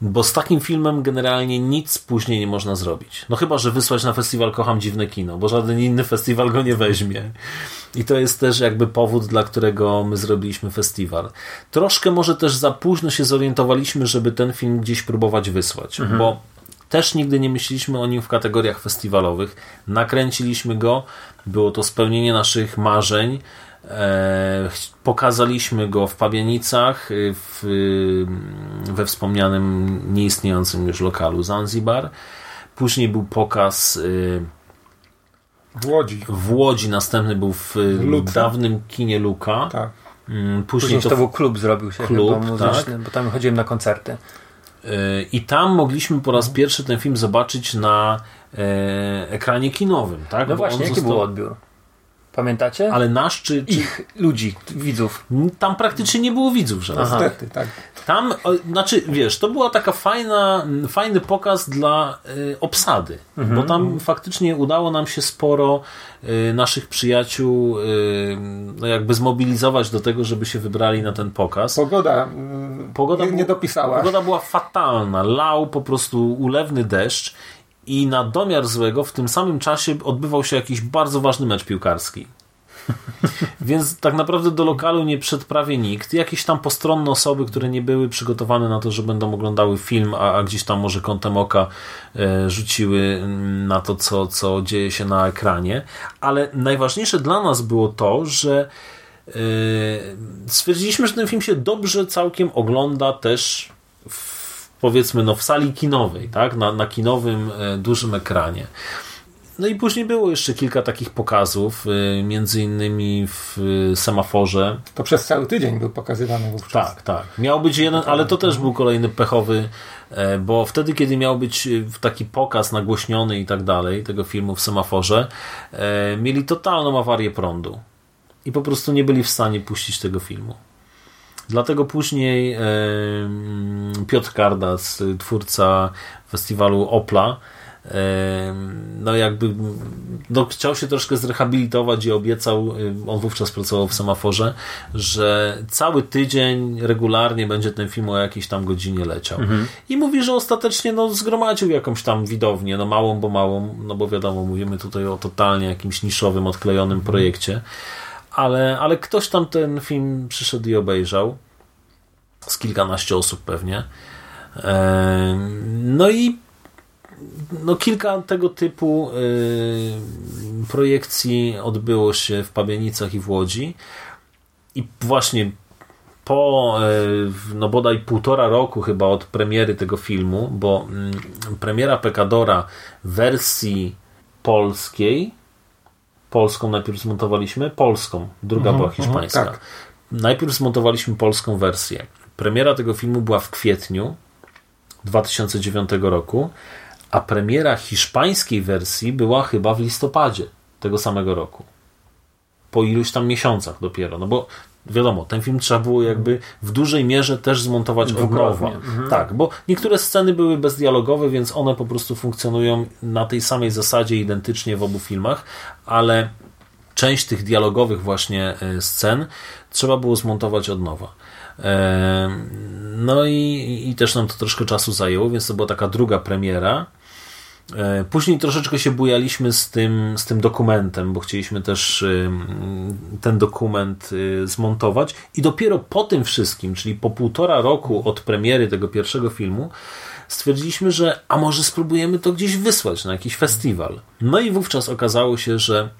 Bo z takim filmem generalnie nic później nie można zrobić. No chyba, że wysłać na festiwal Kocham Dziwne Kino, bo żaden inny festiwal go nie weźmie. I to jest też jakby powód, dla którego my zrobiliśmy festiwal. Troszkę może też za późno się zorientowaliśmy, żeby ten film gdzieś próbować wysłać, bo też nigdy nie myśleliśmy o nim w kategoriach festiwalowych. Nakręciliśmy go, było to spełnienie naszych marzeń. E, pokazaliśmy go w Pabianicach, y, w, y, we wspomnianym nieistniejącym już lokalu Zanzibar. Później był pokaz y, W Łodzi. w Łodzi, następny był w Luce. dawnym kinie Luka. Tak. Mm, Później Później to, to był klub, zrobił się Klub, chyba muzyczny, tak. bo tam chodziłem na koncerty. I tam mogliśmy po raz pierwszy ten film zobaczyć na e, ekranie kinowym, tak? No Bo właśnie, jaki został- był odbiór? Pamiętacie? Ale nasz czy, czy... Ich ludzi, widzów. Tam praktycznie nie było widzów żadnych. Niestety, tak. Tam, o, znaczy, wiesz, to była taka fajna, fajny pokaz dla y, obsady, bo tam faktycznie udało nam się sporo y, naszych przyjaciół y, no jakby zmobilizować do tego, żeby się wybrali na ten pokaz. Pogoda, mm, Pogoda nie, nie dopisała. Pogoda była fatalna. Lał po prostu ulewny deszcz i na domiar złego w tym samym czasie odbywał się jakiś bardzo ważny mecz piłkarski. Więc tak naprawdę do lokalu nie wszedł prawie nikt. Jakieś tam postronne osoby, które nie były przygotowane na to, że będą oglądały film, a, a gdzieś tam może kątem oka e, rzuciły na to, co, co dzieje się na ekranie. Ale najważniejsze dla nas było to, że e, stwierdziliśmy, że ten film się dobrze całkiem ogląda też powiedzmy no, w sali kinowej, tak? na, na kinowym e, dużym ekranie. No i później było jeszcze kilka takich pokazów, y, między innymi w y, semaforze. To przez cały tydzień był pokazywany wówczas. Tak, tak. Miał być jeden, ale to też był kolejny pechowy, e, bo wtedy, kiedy miał być taki pokaz nagłośniony i tak dalej tego filmu w semaforze, e, mieli totalną awarię prądu. I po prostu nie byli w stanie puścić tego filmu. Dlatego później e, Piotr Kardas, twórca festiwalu Opla, no jakby no chciał się troszkę zrehabilitować i obiecał, on wówczas pracował w semaforze, że cały tydzień regularnie będzie ten film o jakiejś tam godzinie leciał. I mówi, że ostatecznie no, zgromadził jakąś tam widownię, no małą, bo małą, no bo wiadomo, mówimy tutaj o totalnie jakimś niszowym, odklejonym projekcie, ale, ale ktoś tam ten film przyszedł i obejrzał z kilkanaście osób pewnie. Em, No i no kilka tego typu y, projekcji odbyło się w Pabianicach i w Łodzi. I właśnie po y, no bodaj półtora roku chyba od premiery tego filmu, bo mm, premiera Pekadora w wersji polskiej, polską najpierw zmontowaliśmy, polską, druga była hiszpańska. tak. Najpierw zmontowaliśmy polską wersję. Premiera tego filmu była w kwietniu 2009 roku, a premiera hiszpańskiej wersji była chyba w listopadzie tego samego roku. Po iluś tam miesiącach dopiero, no bo wiadomo, ten film trzeba było jakby w dużej mierze też zmontować od Dwukrotnie. nowa. Tak, bo niektóre sceny były bezdialogowe, więc one po prostu funkcjonują na tej samej zasadzie identycznie w obu filmach, ale część tych dialogowych właśnie e, scen trzeba było zmontować od nowa. E, No i, i też nam to troszkę czasu zajęło, więc to była taka druga premiera. E, Później troszeczkę się bujaliśmy z tym, z tym dokumentem, bo chcieliśmy też ym, ten dokument y, zmontować i dopiero po tym wszystkim, czyli po półtora roku od premiery tego pierwszego filmu, stwierdziliśmy, że a może spróbujemy to gdzieś wysłać na jakiś festiwal. No i wówczas okazało się, że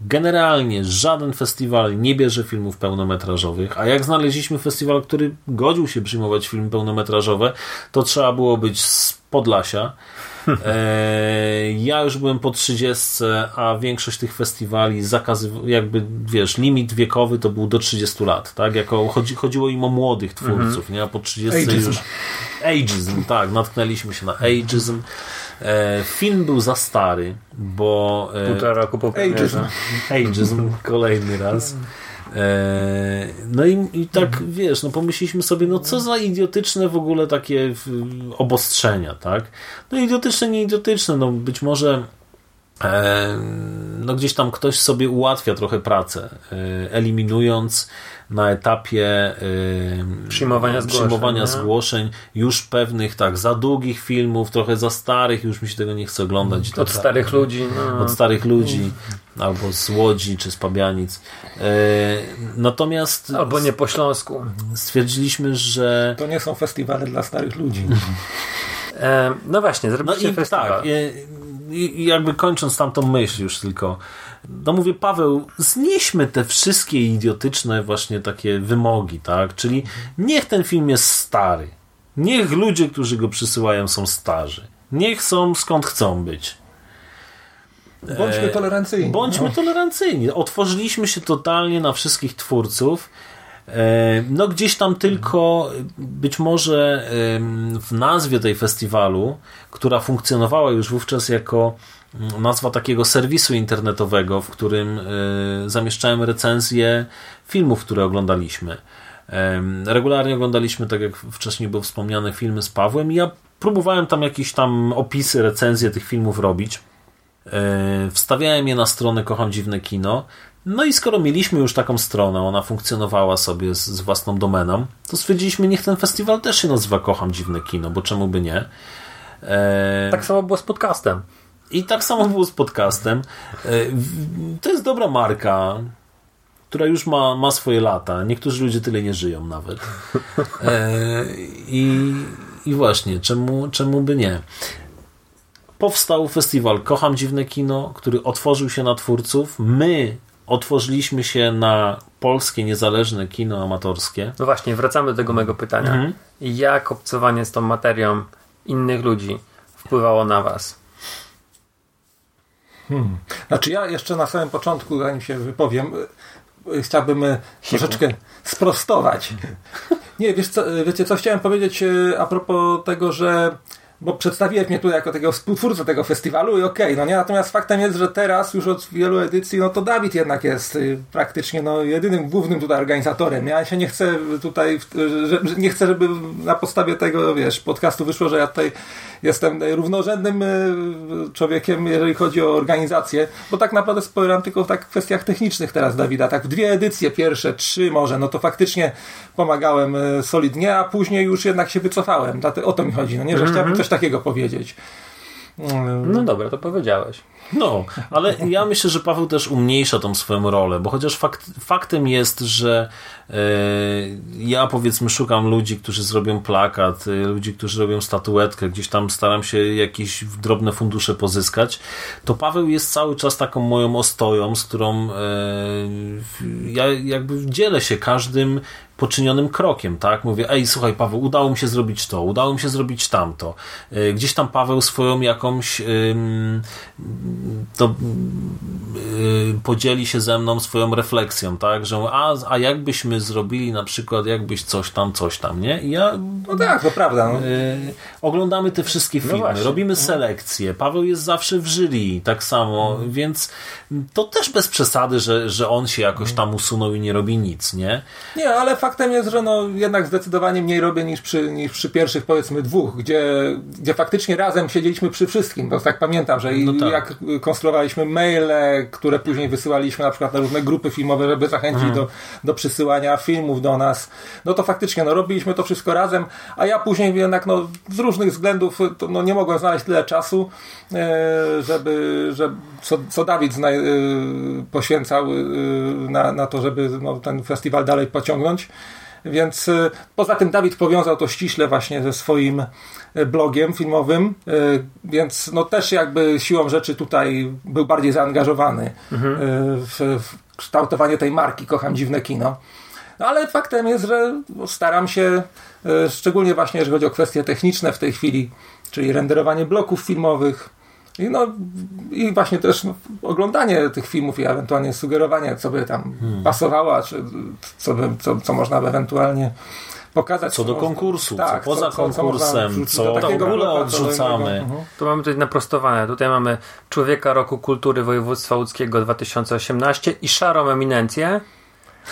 Generalnie żaden festiwal nie bierze filmów pełnometrażowych, a jak znaleźliśmy festiwal, który godził się przyjmować filmy pełnometrażowe, to trzeba było być z Podlasia. E, ja już byłem po 30, a większość tych festiwali zakazywał, jakby wiesz, limit wiekowy to był do 30 lat, tak? Jako, chodzi, chodziło im o młodych twórców, nie? A po 30 Ageism. już. Ageism, tak, natknęliśmy się na ageism. E, film był za stary, bo... E, Półtora roku po Ageism. Ageism kolejny raz. E, no i, i tak wiesz, no pomyśleliśmy sobie, no co za idiotyczne w ogóle takie obostrzenia, tak? No idiotyczne, nie idiotyczne, no być może no gdzieś tam ktoś sobie ułatwia trochę pracę, eliminując na etapie e, Przyjmowania zgłoszeń, przyjmowania zgłoszeń już pewnych tak za długich filmów, trochę za starych, już mi się tego nie chce oglądać. tak Od dalej. starych ludzi. No. Od starych ludzi, albo z Łodzi, czy z Pabianic. E, natomiast Albo nie po śląsku. stwierdziliśmy, że To nie są festiwale dla starych ludzi. E, no właśnie, no zrobiliście i festiwal. tak, i, i jakby kończąc tamtą myśl już tylko, no mówię, Paweł, znieśmy te wszystkie idiotyczne właśnie takie wymogi, tak? Czyli niech ten film jest stary. Niech ludzie, którzy go przysyłają są starzy. Niech są skąd chcą być. Bądźmy tolerancyjni. Bądźmy No. tolerancyjni. Otworzyliśmy się totalnie na wszystkich twórców. E, No gdzieś tam tylko być może w nazwie tej festiwalu, która funkcjonowała już wówczas jako nazwa takiego serwisu internetowego, w którym e, zamieszczałem recenzje filmów, które oglądaliśmy. Regularnie oglądaliśmy, tak jak wcześniej było wspomniane, filmy z Pawłem i ja próbowałem tam jakieś tam opisy, recenzje tych filmów robić. E, Wstawiałem je na stronę Kocham Dziwne Kino. No i skoro mieliśmy już taką stronę, ona funkcjonowała sobie z, z własną domeną, to stwierdziliśmy, niech ten festiwal też się nazywa Kocham Dziwne Kino, bo czemu by nie? E, Tak samo było z podcastem. I tak samo było z podcastem. E, To jest dobra marka, która już ma, ma swoje lata. Niektórzy ludzie tyle nie żyją nawet. E, I, i właśnie, czemu, czemu by nie? Powstał festiwal Kocham Dziwne Kino, który otworzył się na twórców. My otworzyliśmy się na polskie niezależne kino amatorskie. No właśnie, wracamy do tego mojego pytania. Mhm. Jak obcowanie z tą materią innych ludzi wpływało na was? Znaczy ja jeszcze na samym początku, zanim się wypowiem, y, chciałbym y, troszeczkę sprostować. Nie, wiesz co, y, wiecie co, chciałem powiedzieć a propos tego, że bo przedstawiłeś mnie tu jako takiego współtwórcę tego festiwalu i okej, no nie, natomiast faktem jest, że teraz już od wielu edycji, no to Dawid jednak jest praktycznie no, jedynym głównym tutaj organizatorem. Ja się nie chcę tutaj, że nie chcę, żeby na podstawie tego, wiesz, podcastu wyszło, że ja tutaj jestem równorzędnym y, człowiekiem, jeżeli chodzi o organizację, bo tak naprawdę wspominam tylko w tak kwestiach technicznych teraz Dawida, tak w dwie edycje, pierwsze, trzy może, no to faktycznie pomagałem y, solidnie, a później już jednak się wycofałem. O to mi chodzi, no nie, że chciałbym coś takiego powiedzieć. Mm, No dobra, to powiedziałeś. No, ale ja myślę, że Paweł też umniejsza tą swoją rolę, bo chociaż fakt, faktem jest, że e, ja powiedzmy szukam ludzi, którzy zrobią plakat, e, ludzi, którzy robią statuetkę, gdzieś tam staram się jakieś drobne fundusze pozyskać, to Paweł jest cały czas taką moją ostoją, z którą e, ja jakby dzielę się każdym poczynionym krokiem, tak? Mówię, ej, słuchaj, Paweł, udało mi się zrobić to, udało mi się zrobić tamto. E, Gdzieś tam Paweł swoją jakąś to yy, podzieli się ze mną swoją refleksją, tak, że a, a jakbyśmy zrobili na przykład, jakbyś coś tam, coś tam, nie? I ja No tak, to prawda. No. Yy, oglądamy te wszystkie filmy, właśnie. robimy selekcję. Paweł jest zawsze w jury, tak samo, więc to też bez przesady, że, że on się jakoś tam usunął i nie robi nic, nie? Nie, ale faktem jest, że no jednak zdecydowanie mniej robię niż przy, niż przy pierwszych powiedzmy dwóch, gdzie, gdzie faktycznie razem siedzieliśmy przy wszystkim, bo tak pamiętam, że i No tak. jak konstruowaliśmy maile, które później wysyłaliśmy na przykład na różne grupy filmowe, żeby zachęcić Mhm. do, do przysyłania filmów do nas, no to faktycznie no, robiliśmy to wszystko razem, a ja później jednak no, z różnych względów to, no, nie mogłem znaleźć tyle czasu, e, żeby, żeby co, co Dawid zna, e, poświęcał e, na, na to, żeby no, ten festiwal dalej pociągnąć. Więc e, poza tym Dawid powiązał to ściśle właśnie ze swoim e, blogiem filmowym, e, więc no też jakby siłą rzeczy tutaj był bardziej zaangażowany e, w, w kształtowanie tej marki Kocham Dziwne Kino. No ale faktem jest, że no, staram się, szczególnie właśnie jeżeli chodzi o kwestie techniczne w tej chwili, czyli renderowanie bloków filmowych, i, no, I właśnie też no, oglądanie tych filmów i ewentualnie sugerowanie, co by tam pasowało, czy co, by, co, co można by ewentualnie pokazać. Co do można- konkursu, tak, co poza konkursem, wrzucić co do w takiego ogóle odrzucamy. Mhm. To mamy tutaj naprostowane. Tutaj mamy Człowieka Roku Kultury Województwa Łódzkiego 2018 i Szarą Eminencję.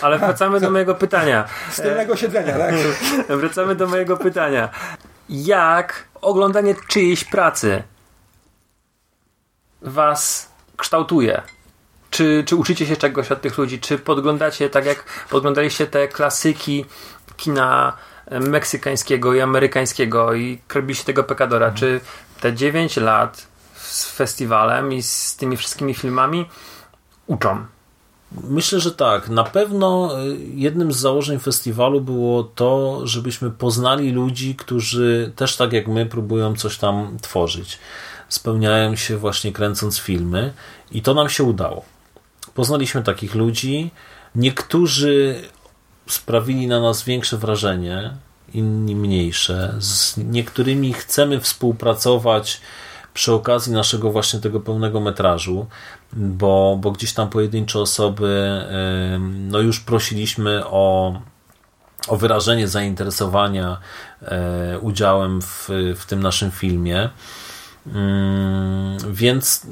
Ale wracamy do mojego pytania. Z tylnego siedzenia, tak? Wracamy do mojego pytania. Jak oglądanie czyjejś pracy was kształtuje? Czy, czy uczycie się czegoś od tych ludzi? Czy podglądacie tak jak podglądaliście te klasyki kina e, meksykańskiego i amerykańskiego i robiliście tego Pekadora? Czy te 9 lat z festiwalem i z tymi wszystkimi filmami uczą? Myślę, że tak. Na pewno y, jednym z założeń festiwalu było to, żebyśmy poznali ludzi, którzy też tak jak my próbują coś tam tworzyć. Spełniają się właśnie kręcąc filmy i to nam się udało. Poznaliśmy takich ludzi. Niektórzy sprawili na nas większe wrażenie, inni mniejsze. Z niektórymi chcemy współpracować przy okazji naszego właśnie tego pełnego metrażu, bo, bo gdzieś tam pojedyncze osoby no już prosiliśmy o, o wyrażenie zainteresowania e, udziałem w, w tym naszym filmie. Ym, Więc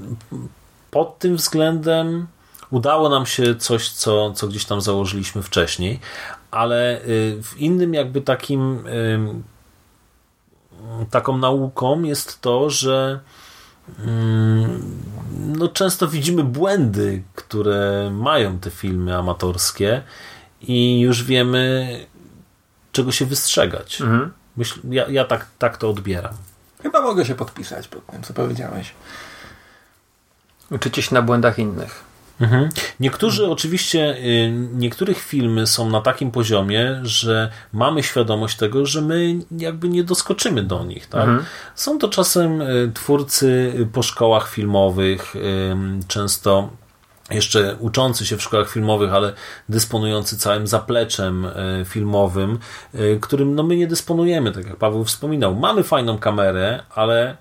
pod tym względem udało nam się coś, co, co gdzieś tam założyliśmy wcześniej, ale y, w innym jakby takim taką nauką jest to, że mm, no, często widzimy błędy, które mają te filmy amatorskie i już wiemy, czego się wystrzegać. Myśl, ja ja tak, tak to odbieram. Chyba mogę się podpisać pod tym, co powiedziałeś. Uczycie się na błędach innych. Mhm. Niektórzy oczywiście, y, niektórych filmy są na takim poziomie, że mamy świadomość tego, że my jakby nie doskoczymy do nich. Tak? Są to czasem y, twórcy po szkołach filmowych, często jeszcze uczący się w szkołach filmowych, ale dysponujący całym zapleczem y, filmowym, y, którym no my nie dysponujemy, tak jak Paweł wspominał. Mamy fajną kamerę, ale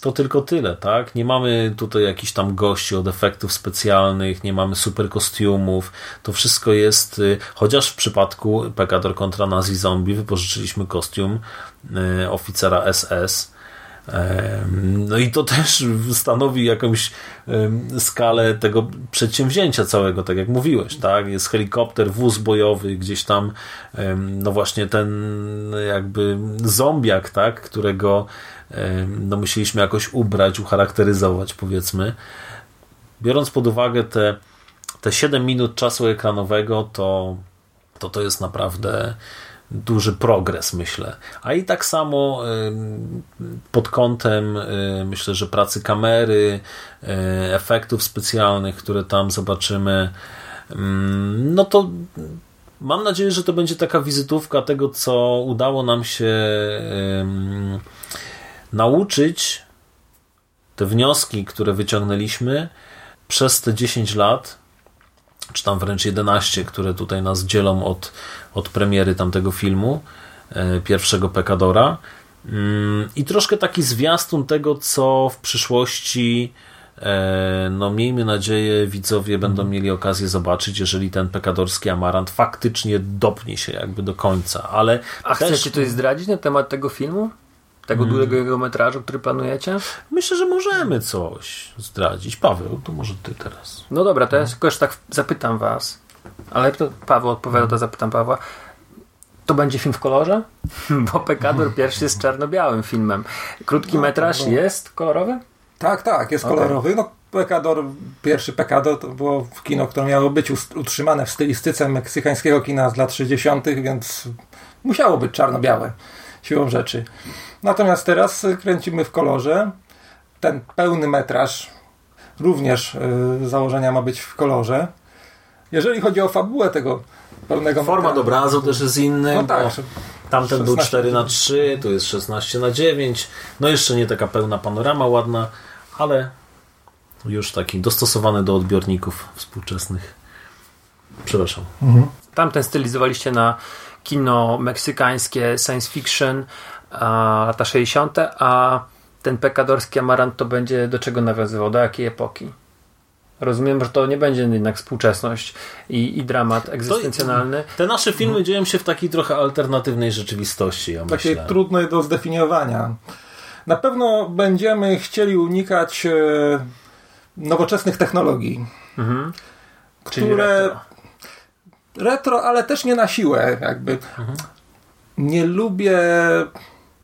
to tylko tyle, tak? Nie mamy tutaj jakichś tam gości od efektów specjalnych, nie mamy super kostiumów. To wszystko jest, y, chociaż w przypadku Pekador kontra Nazi Zombie wypożyczyliśmy kostium oficera SS. No i to też stanowi jakąś skalę tego przedsięwzięcia całego, tak jak mówiłeś, tak? Jest helikopter, wóz bojowy, gdzieś tam, no właśnie ten jakby zombiak, tak? Którego no musieliśmy jakoś ubrać, ucharakteryzować, powiedzmy. Biorąc pod uwagę te, te 7 minut czasu ekranowego, to to, to jest naprawdę duży progres, myślę. A i tak samo ym, pod kątem y, myślę, że pracy kamery, y, efektów specjalnych, które tam zobaczymy, ym, no to mam nadzieję, że to będzie taka wizytówka tego, co udało nam się nauczyć, te wnioski, które wyciągnęliśmy przez te 10 lat, czy tam wręcz 11, które tutaj nas dzielą od, od premiery tamtego filmu, e, pierwszego Pekadora. Mm, I troszkę taki zwiastun tego, co w przyszłości, e, no miejmy nadzieję, widzowie będą mieli okazję zobaczyć, jeżeli ten pekadorski amarant faktycznie dopnie się jakby do końca. Ale A też chcecie coś zdradzić na temat tego filmu? Tego długiego metrażu, który planujecie? myślę, że możemy coś zdradzić. Paweł, to może ty teraz. No dobra, to ja tylko tak zapytam was. Ale to Paweł odpowiada, to zapytam Pawła. To będzie film w kolorze? Bo Pekador pierwszy jest czarno-białym filmem. Krótki No, metraż było. jest kolorowy? Tak, tak, jest kolorowy. No, Pekador, pierwszy Pekador to było kino, które miało być utrzymane w stylistyce meksykańskiego kina z lat 60., więc musiało być czarno-białe siłą rzeczy. Natomiast teraz kręcimy w kolorze. Ten pełny metraż również y, z założenia ma być w kolorze. Jeżeli chodzi o fabułę tego pełnego Format metrażu, obrazu też jest inny. No tak, Tamten był 16 4 na 3 tu jest 16 na 9 No jeszcze nie taka pełna panorama ładna, ale już taki dostosowany do odbiorników współczesnych. Przepraszam. Tamten stylizowaliście na kino meksykańskie, science fiction, a, lata 60., a ten pekadorski amarant to będzie do czego nawiązywał? Do jakiej epoki? Rozumiem, że to nie będzie jednak współczesność i, i dramat egzystencjonalny. Te nasze filmy dzieją się w takiej trochę alternatywnej rzeczywistości, ja Takiej myślę. trudnej do zdefiniowania. Na pewno będziemy chcieli unikać e, nowoczesnych technologii, Czyli które retro. ale też nie na siłę. Jakby. Nie lubię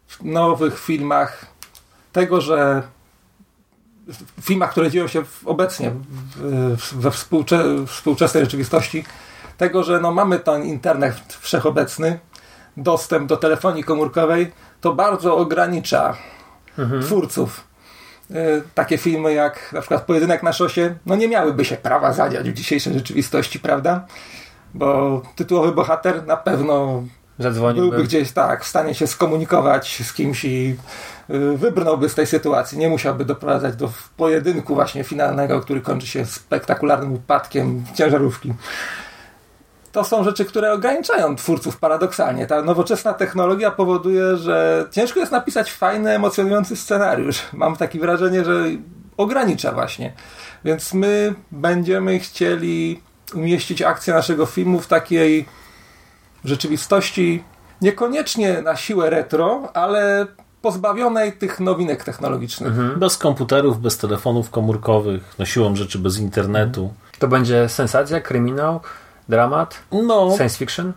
w nowych filmach tego, że w filmach, które dzieją się obecnie we współcze, współczesnej rzeczywistości, tego, że no mamy ten internet wszechobecny, dostęp do telefonii komórkowej, to bardzo ogranicza twórców. Y, Takie filmy jak na przykład Pojedynek na szosie, no nie miałyby się prawa zadziać w dzisiejszej rzeczywistości, prawda? Bo tytułowy bohater na pewno byłby gdzieś tak w stanie się skomunikować z kimś i y, wybrnąłby z tej sytuacji. Nie musiałby doprowadzać do pojedynku właśnie finalnego, który kończy się spektakularnym upadkiem ciężarówki. To są rzeczy, które ograniczają twórców paradoksalnie. Ta nowoczesna technologia powoduje, że ciężko jest napisać fajny, emocjonujący scenariusz. Mam takie wrażenie, że ogranicza właśnie. Więc my będziemy chcieli umieścić akcję naszego filmu w takiej rzeczywistości niekoniecznie na siłę retro, ale pozbawionej tych nowinek technologicznych. Bez komputerów, bez telefonów komórkowych, no siłą rzeczy bez internetu. To będzie sensacja, kryminał, dramat, No, science fiction?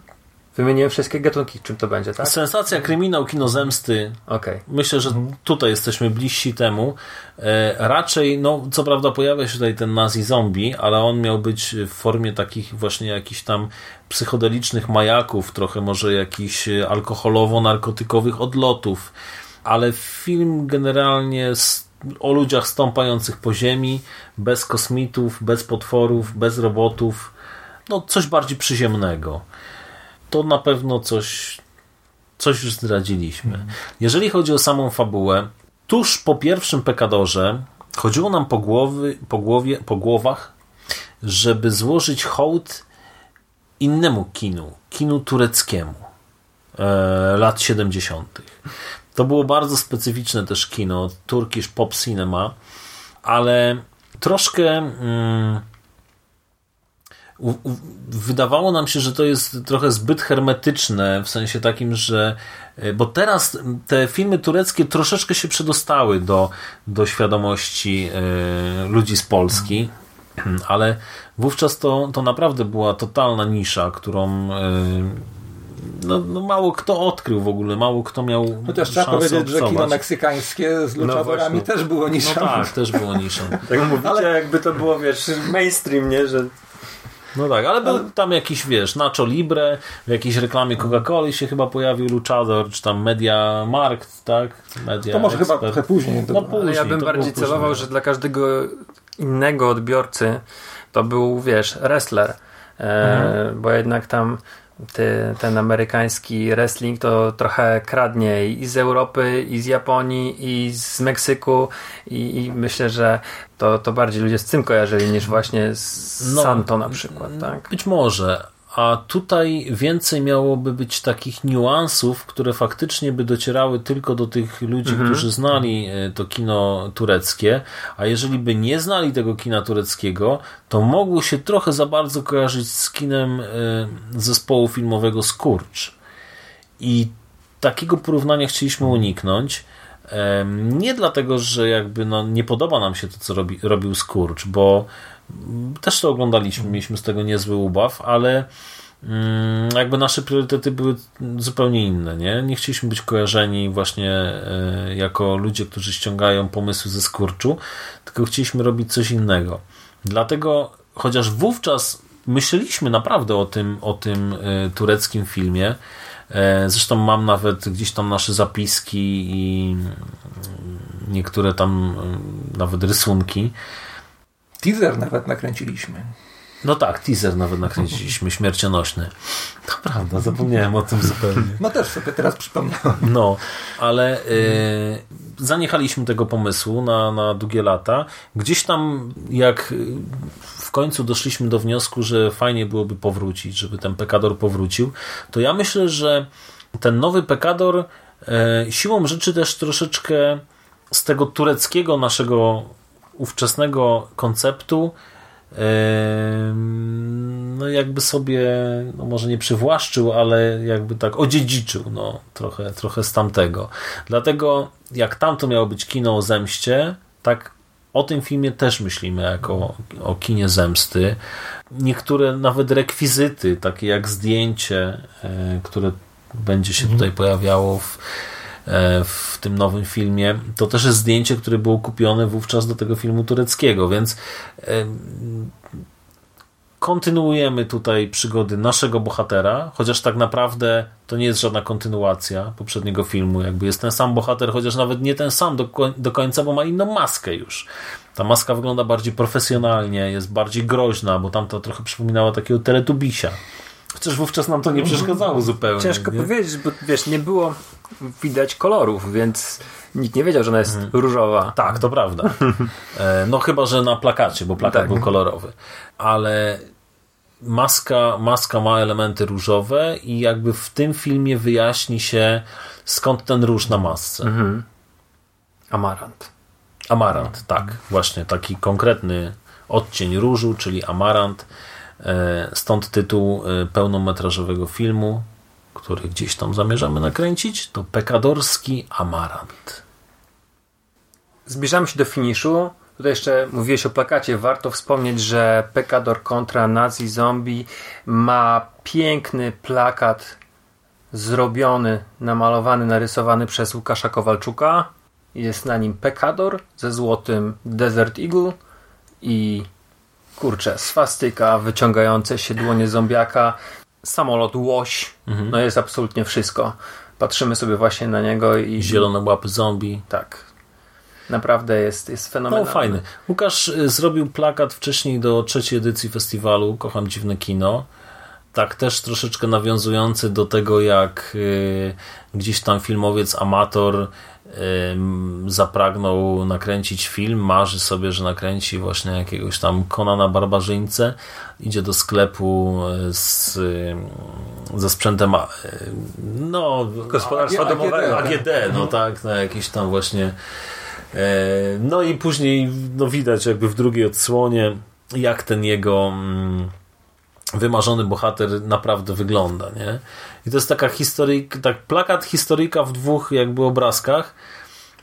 Wymieniłem wszystkie gatunki, czym to będzie, tak? sensacja, kryminał, kino zemsty. Okej. Myślę, że tutaj jesteśmy bliżsi temu. E, raczej, no co prawda pojawia się tutaj ten nazi zombie, ale on miał być w formie takich właśnie jakichś tam psychodelicznych majaków, trochę może jakichś e, alkoholowo-narkotykowych odlotów. Ale film generalnie o ludziach stąpających po ziemi, bez kosmitów, bez potworów, bez robotów. No coś bardziej przyziemnego. To na pewno coś, coś już zdradziliśmy. Jeżeli chodzi o samą fabułę, tuż po pierwszym Pekadorze chodziło nam po, głowy, po, głowie, po głowach, żeby złożyć hołd innemu kinu, kinu tureckiemu e, lat 70. To było bardzo specyficzne też kino, Turkish Pop Cinema, ale troszkę mm, u, u, wydawało nam się, że to jest trochę zbyt hermetyczne, w sensie takim, że e, bo teraz te filmy tureckie troszeczkę się przedostały do, do świadomości e, ludzi z Polski, ale wówczas to, to naprawdę była totalna nisza, którą e, no, no mało kto odkrył w ogóle, mało kto miał Chociaż trzeba szansę powiedzieć, że kino obcować. meksykańskie z luchadorami właśnie. też było No niższe. tak, też było niszą. Tak mówicie, Ale- jakby to było, wiesz, mainstream, nie? Że No tak, ale był tam jakiś, wiesz, Nacho Libre, w jakiejś reklamie Coca-Coli się chyba pojawił Luchador, czy tam Media Markt, tak? Media To może chyba Expert. trochę później. No później, ja bym bardziej było celował, później. że dla każdego innego odbiorcy to był, wiesz, wrestler. E, Bo jednak tam ty, ten amerykański wrestling to trochę kradnie i z Europy, i z Japonii, i z Meksyku i, i myślę, że to, to bardziej ludzie z tym kojarzyli niż właśnie z No, Santo na przykład, tak? Być może. A tutaj więcej miałoby być takich niuansów, które faktycznie by docierały tylko do tych ludzi, którzy znali e, to kino tureckie, a jeżeli by nie znali tego kina tureckiego, to mogło się trochę za bardzo kojarzyć z kinem e, zespołu filmowego Skurcz. I takiego porównania chcieliśmy uniknąć. Em, Nie dlatego, że jakby no, nie podoba nam się to, co robi, robił Skurcz, bo też to oglądaliśmy, mieliśmy z tego niezły ubaw, ale mm, jakby nasze priorytety były zupełnie inne. Nie, nie chcieliśmy być kojarzeni właśnie e, jako ludzie, którzy ściągają pomysły ze Skurczu, tylko chcieliśmy robić coś innego. Dlatego, chociaż wówczas myśleliśmy naprawdę o tym, o tym e, tureckim filmie, E, Zresztą mam nawet gdzieś tam nasze zapiski i niektóre tam nawet rysunki. Teaser nawet nakręciliśmy. No tak, teaser nawet nakręciliśmy, śmiercionośny. To prawda, zapomniałem o tym zupełnie. No też sobie teraz przypomniałem. No, ale y, zaniechaliśmy tego pomysłu na, na długie lata. Gdzieś tam, jak y, w końcu doszliśmy do wniosku, że fajnie byłoby powrócić, żeby ten Pekador powrócił, to ja myślę, że ten nowy Pekador y, siłą rzeczy też troszeczkę z tego tureckiego naszego ówczesnego konceptu no jakby sobie, no może nie przywłaszczył, ale jakby tak odziedziczył, no trochę, trochę z tamtego. Dlatego jak tamto miało być kino o zemście, tak o tym filmie też myślimy jako o kinie zemsty. Niektóre nawet rekwizyty, takie jak zdjęcie, e, które będzie się tutaj pojawiało w, w tym nowym filmie, to też jest zdjęcie, które było kupione wówczas do tego filmu tureckiego, więc e, kontynuujemy tutaj przygody naszego bohatera, chociaż tak naprawdę to nie jest żadna kontynuacja poprzedniego filmu. Jakby jest ten sam bohater, chociaż nawet nie ten sam do, do końca, bo ma inną maskę już. Ta maska wygląda bardziej profesjonalnie, jest bardziej groźna, bo tamta trochę przypominała takiego teletubisia. Chociaż wówczas nam to nie przeszkadzało zupełnie. Ciężko nie? powiedzieć, bo wiesz, nie było widać kolorów, więc nikt nie wiedział, że ona jest Mhm. różowa. Tak, to prawda. E, No chyba, że na plakacie, bo plakat Tak. był kolorowy. Ale maska, maska ma elementy różowe i jakby w tym filmie wyjaśni się skąd ten róż na masce. Mhm. Amarant. Amarant, tak. Właśnie taki konkretny odcień różu, czyli amarant. E, Stąd tytuł e, pełnometrażowego filmu, który gdzieś tam zamierzamy nakręcić, to Pekadorski Amarant. Zbliżamy się do finiszu. Tutaj jeszcze mówiłeś o plakacie. Warto wspomnieć, że Pekador kontra Nazi Zombie ma piękny plakat zrobiony, namalowany, narysowany przez Łukasza Kowalczuka. Jest na nim Pekador ze złotym Desert Eagle i kurczę, swastyka, wyciągające się dłonie zombiaka, samolot łoś. No jest absolutnie wszystko. Patrzymy sobie właśnie na niego i Zielone łapy zombie. tak. Naprawdę jest, jest No fenomenalny. fajny. Łukasz y, zrobił plakat wcześniej do trzeciej edycji festiwalu Kocham Dziwne Kino. Tak też troszeczkę nawiązujący do tego, jak y, gdzieś tam filmowiec amator zapragnął nakręcić film, marzy sobie, że nakręci właśnie jakiegoś tam Konana Barbarzyńcę, idzie do sklepu y, z, ze sprzętem y, no, Gospodarstwa AG- domowego. AGD, no tak, na jakieś tam właśnie E, No i później no widać jakby w drugiej odsłonie, jak ten jego mm, wymarzony bohater naprawdę wygląda, nie? I to jest taka historyjka, tak plakat historyjka w dwóch jakby obrazkach,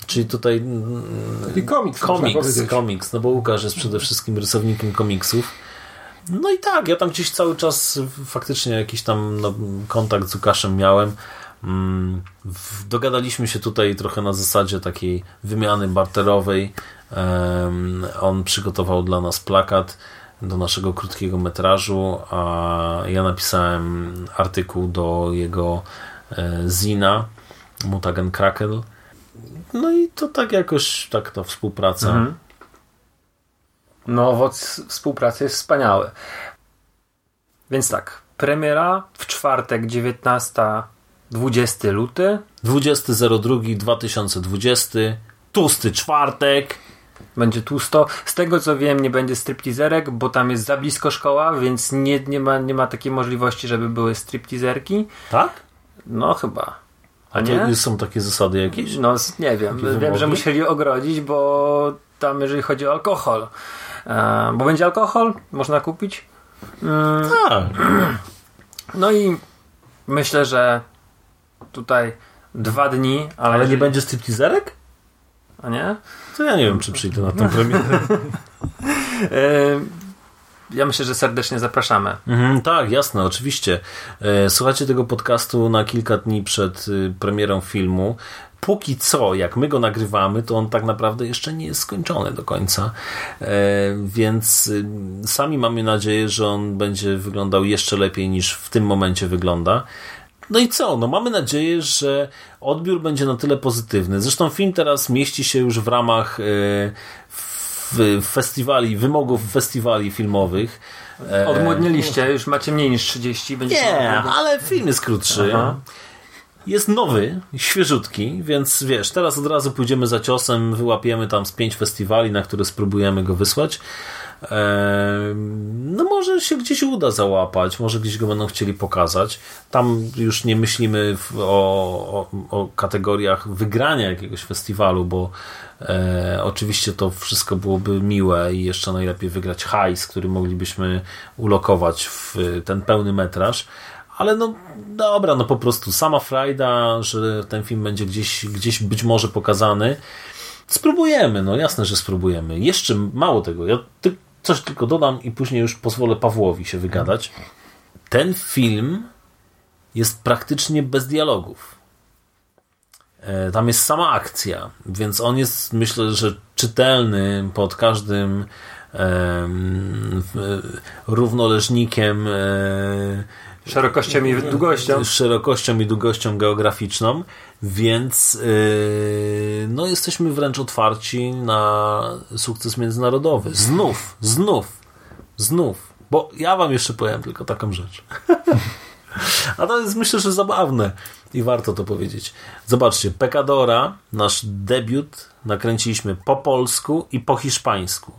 czyli tutaj mm, Taki komiks, komiks, komiks, no bo Łukasz jest przede wszystkim rysownikiem komiksów. No i tak, ja tam gdzieś cały czas faktycznie jakiś tam no, kontakt z Łukaszem miałem. Mm, Dogadaliśmy się tutaj trochę na zasadzie takiej wymiany barterowej. On przygotował dla nas plakat do naszego krótkiego metrażu, a ja napisałem artykuł do jego e, zina Mutagen Krakel. No i to tak jakoś, tak ta współpraca. Mhm. No, owoc współpracy jest wspaniały. Więc tak, premiera w czwartek 19, 20 luty. 20.02.2020 Tłusty czwartek Będzie tłusto. Z tego co wiem, nie będzie striptizerek, bo tam jest za blisko szkoła, więc nie, nie, ma, nie ma takiej możliwości, żeby były striptizerki. Tak? No chyba. A nie? są takie zasady jakieś? No nie wiem. Takie Wiem, wymogi? że musieli ogrodzić, bo tam jeżeli chodzi o alkohol. E, bo będzie alkohol, można kupić. Mm, Tak. No i myślę, że tutaj dwa dni, ale, Ale nie jeżeli- będzie stripteaserek? A nie? To ja nie wiem, czy przyjdę na tę premierę. E, ja myślę, że serdecznie zapraszamy. Mhm, tak, jasne, oczywiście. E, Słuchacie tego podcastu na kilka dni przed y, premierą filmu. Póki co, jak my go nagrywamy, to on tak naprawdę jeszcze nie jest skończony do końca. E, Więc y, sami mamy nadzieję, że on będzie wyglądał jeszcze lepiej niż w tym momencie wygląda. No i co? No mamy nadzieję, że odbiór będzie na tyle pozytywny. Zresztą film teraz mieści się już w ramach e, w- festiwali, wymogów festiwali filmowych. E, Odmłodniliście, już macie mniej niż 30. Będzie Nie, ale film jest krótszy. Aha. Jest nowy, świeżutki, więc wiesz, teraz od razu pójdziemy za ciosem, wyłapiemy tam z pięć festiwali, na które spróbujemy go wysłać. No może się gdzieś uda załapać, może gdzieś go będą chcieli pokazać. Tam już nie myślimy o, o, o kategoriach wygrania jakiegoś festiwalu, bo e, oczywiście to wszystko byłoby miłe i jeszcze najlepiej wygrać hajs, który moglibyśmy ulokować w ten pełny metraż. Ale no dobra, no po prostu sama frajda, że ten film będzie gdzieś, gdzieś być może pokazany. Spróbujemy, no jasne, że spróbujemy. Jeszcze mało tego, ja ty, coś tylko dodam i później już pozwolę Pawłowi się wygadać. Ten film jest praktycznie bez dialogów. E, Tam jest sama akcja, więc on jest myślę, że czytelny pod każdym w- równoleżnikiem e, Szerokością i długością. szerokością i długością geograficzną, więc yy, no jesteśmy wręcz otwarci na sukces międzynarodowy. Znów, znów, znów. Bo ja wam jeszcze powiem tylko taką rzecz. A to jest myślę, że zabawne i warto to powiedzieć. Zobaczcie, Pecadora, nasz debiut, nakręciliśmy po polsku i po hiszpańsku.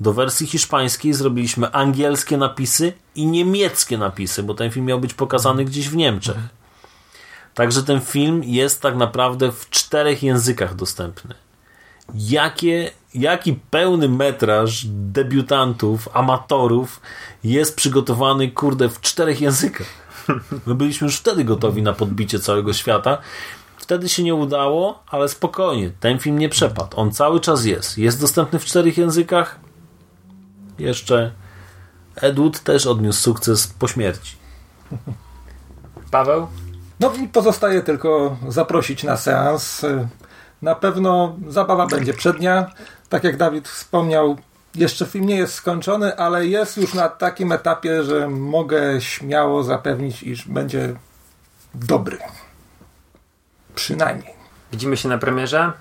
Do wersji hiszpańskiej zrobiliśmy angielskie napisy i niemieckie napisy, bo ten film miał być pokazany gdzieś w Niemczech. Także ten film jest tak naprawdę w czterech językach dostępny. Jakie, jaki pełny metraż debiutantów, amatorów jest przygotowany, kurde, w czterech językach. My byliśmy już wtedy gotowi na podbicie całego świata. Wtedy się nie udało, ale spokojnie, ten film nie przepadł. On cały czas jest. Jest dostępny w czterech językach. Jeszcze Ed Wood też odniósł sukces po śmierci. Paweł? No i pozostaje tylko zaprosić na seans. Na pewno zabawa będzie przednia. Tak jak Dawid wspomniał, jeszcze film nie jest skończony, ale jest już na takim etapie, że mogę śmiało zapewnić, iż będzie dobry. Przynajmniej. Widzimy się na premierze.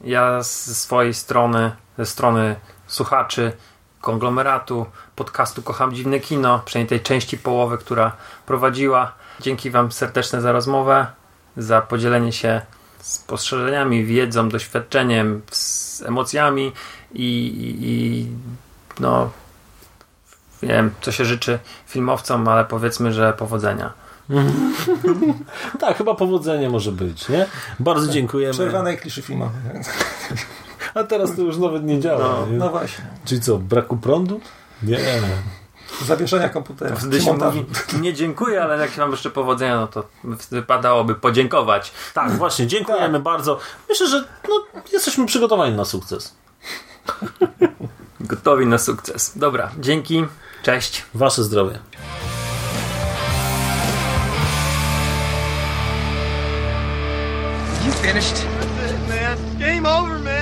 Ja ze swojej strony, ze strony słuchaczy konglomeratu, podcastu Kocham Dziwne Kino, przynajmniej tej części połowy, która prowadziła. Dzięki Wam serdeczne za rozmowę, za podzielenie się spostrzeżeniami, wiedzą, doświadczeniem, z emocjami i, i, i no nie wiem, co się życzy filmowcom, ale powiedzmy, że powodzenia. Tak, chyba powodzenie może być, nie? Bardzo dziękujemy. Przerwanej kliszy filmowej. A teraz to już nawet nie działa. No, nie? No właśnie. Czyli co, braku prądu? Nie. Zawieszenia komputera. Wtedy się mówi, nie dziękuję, ale jak się mam jeszcze powodzenia, no to wypadałoby podziękować. Tak, właśnie, dziękujemy bardzo. Myślę, że no, jesteśmy przygotowani na sukces. Gotowi na sukces. Dobra, dzięki, cześć. Wasze zdrowie. You finished? man. Game over, man.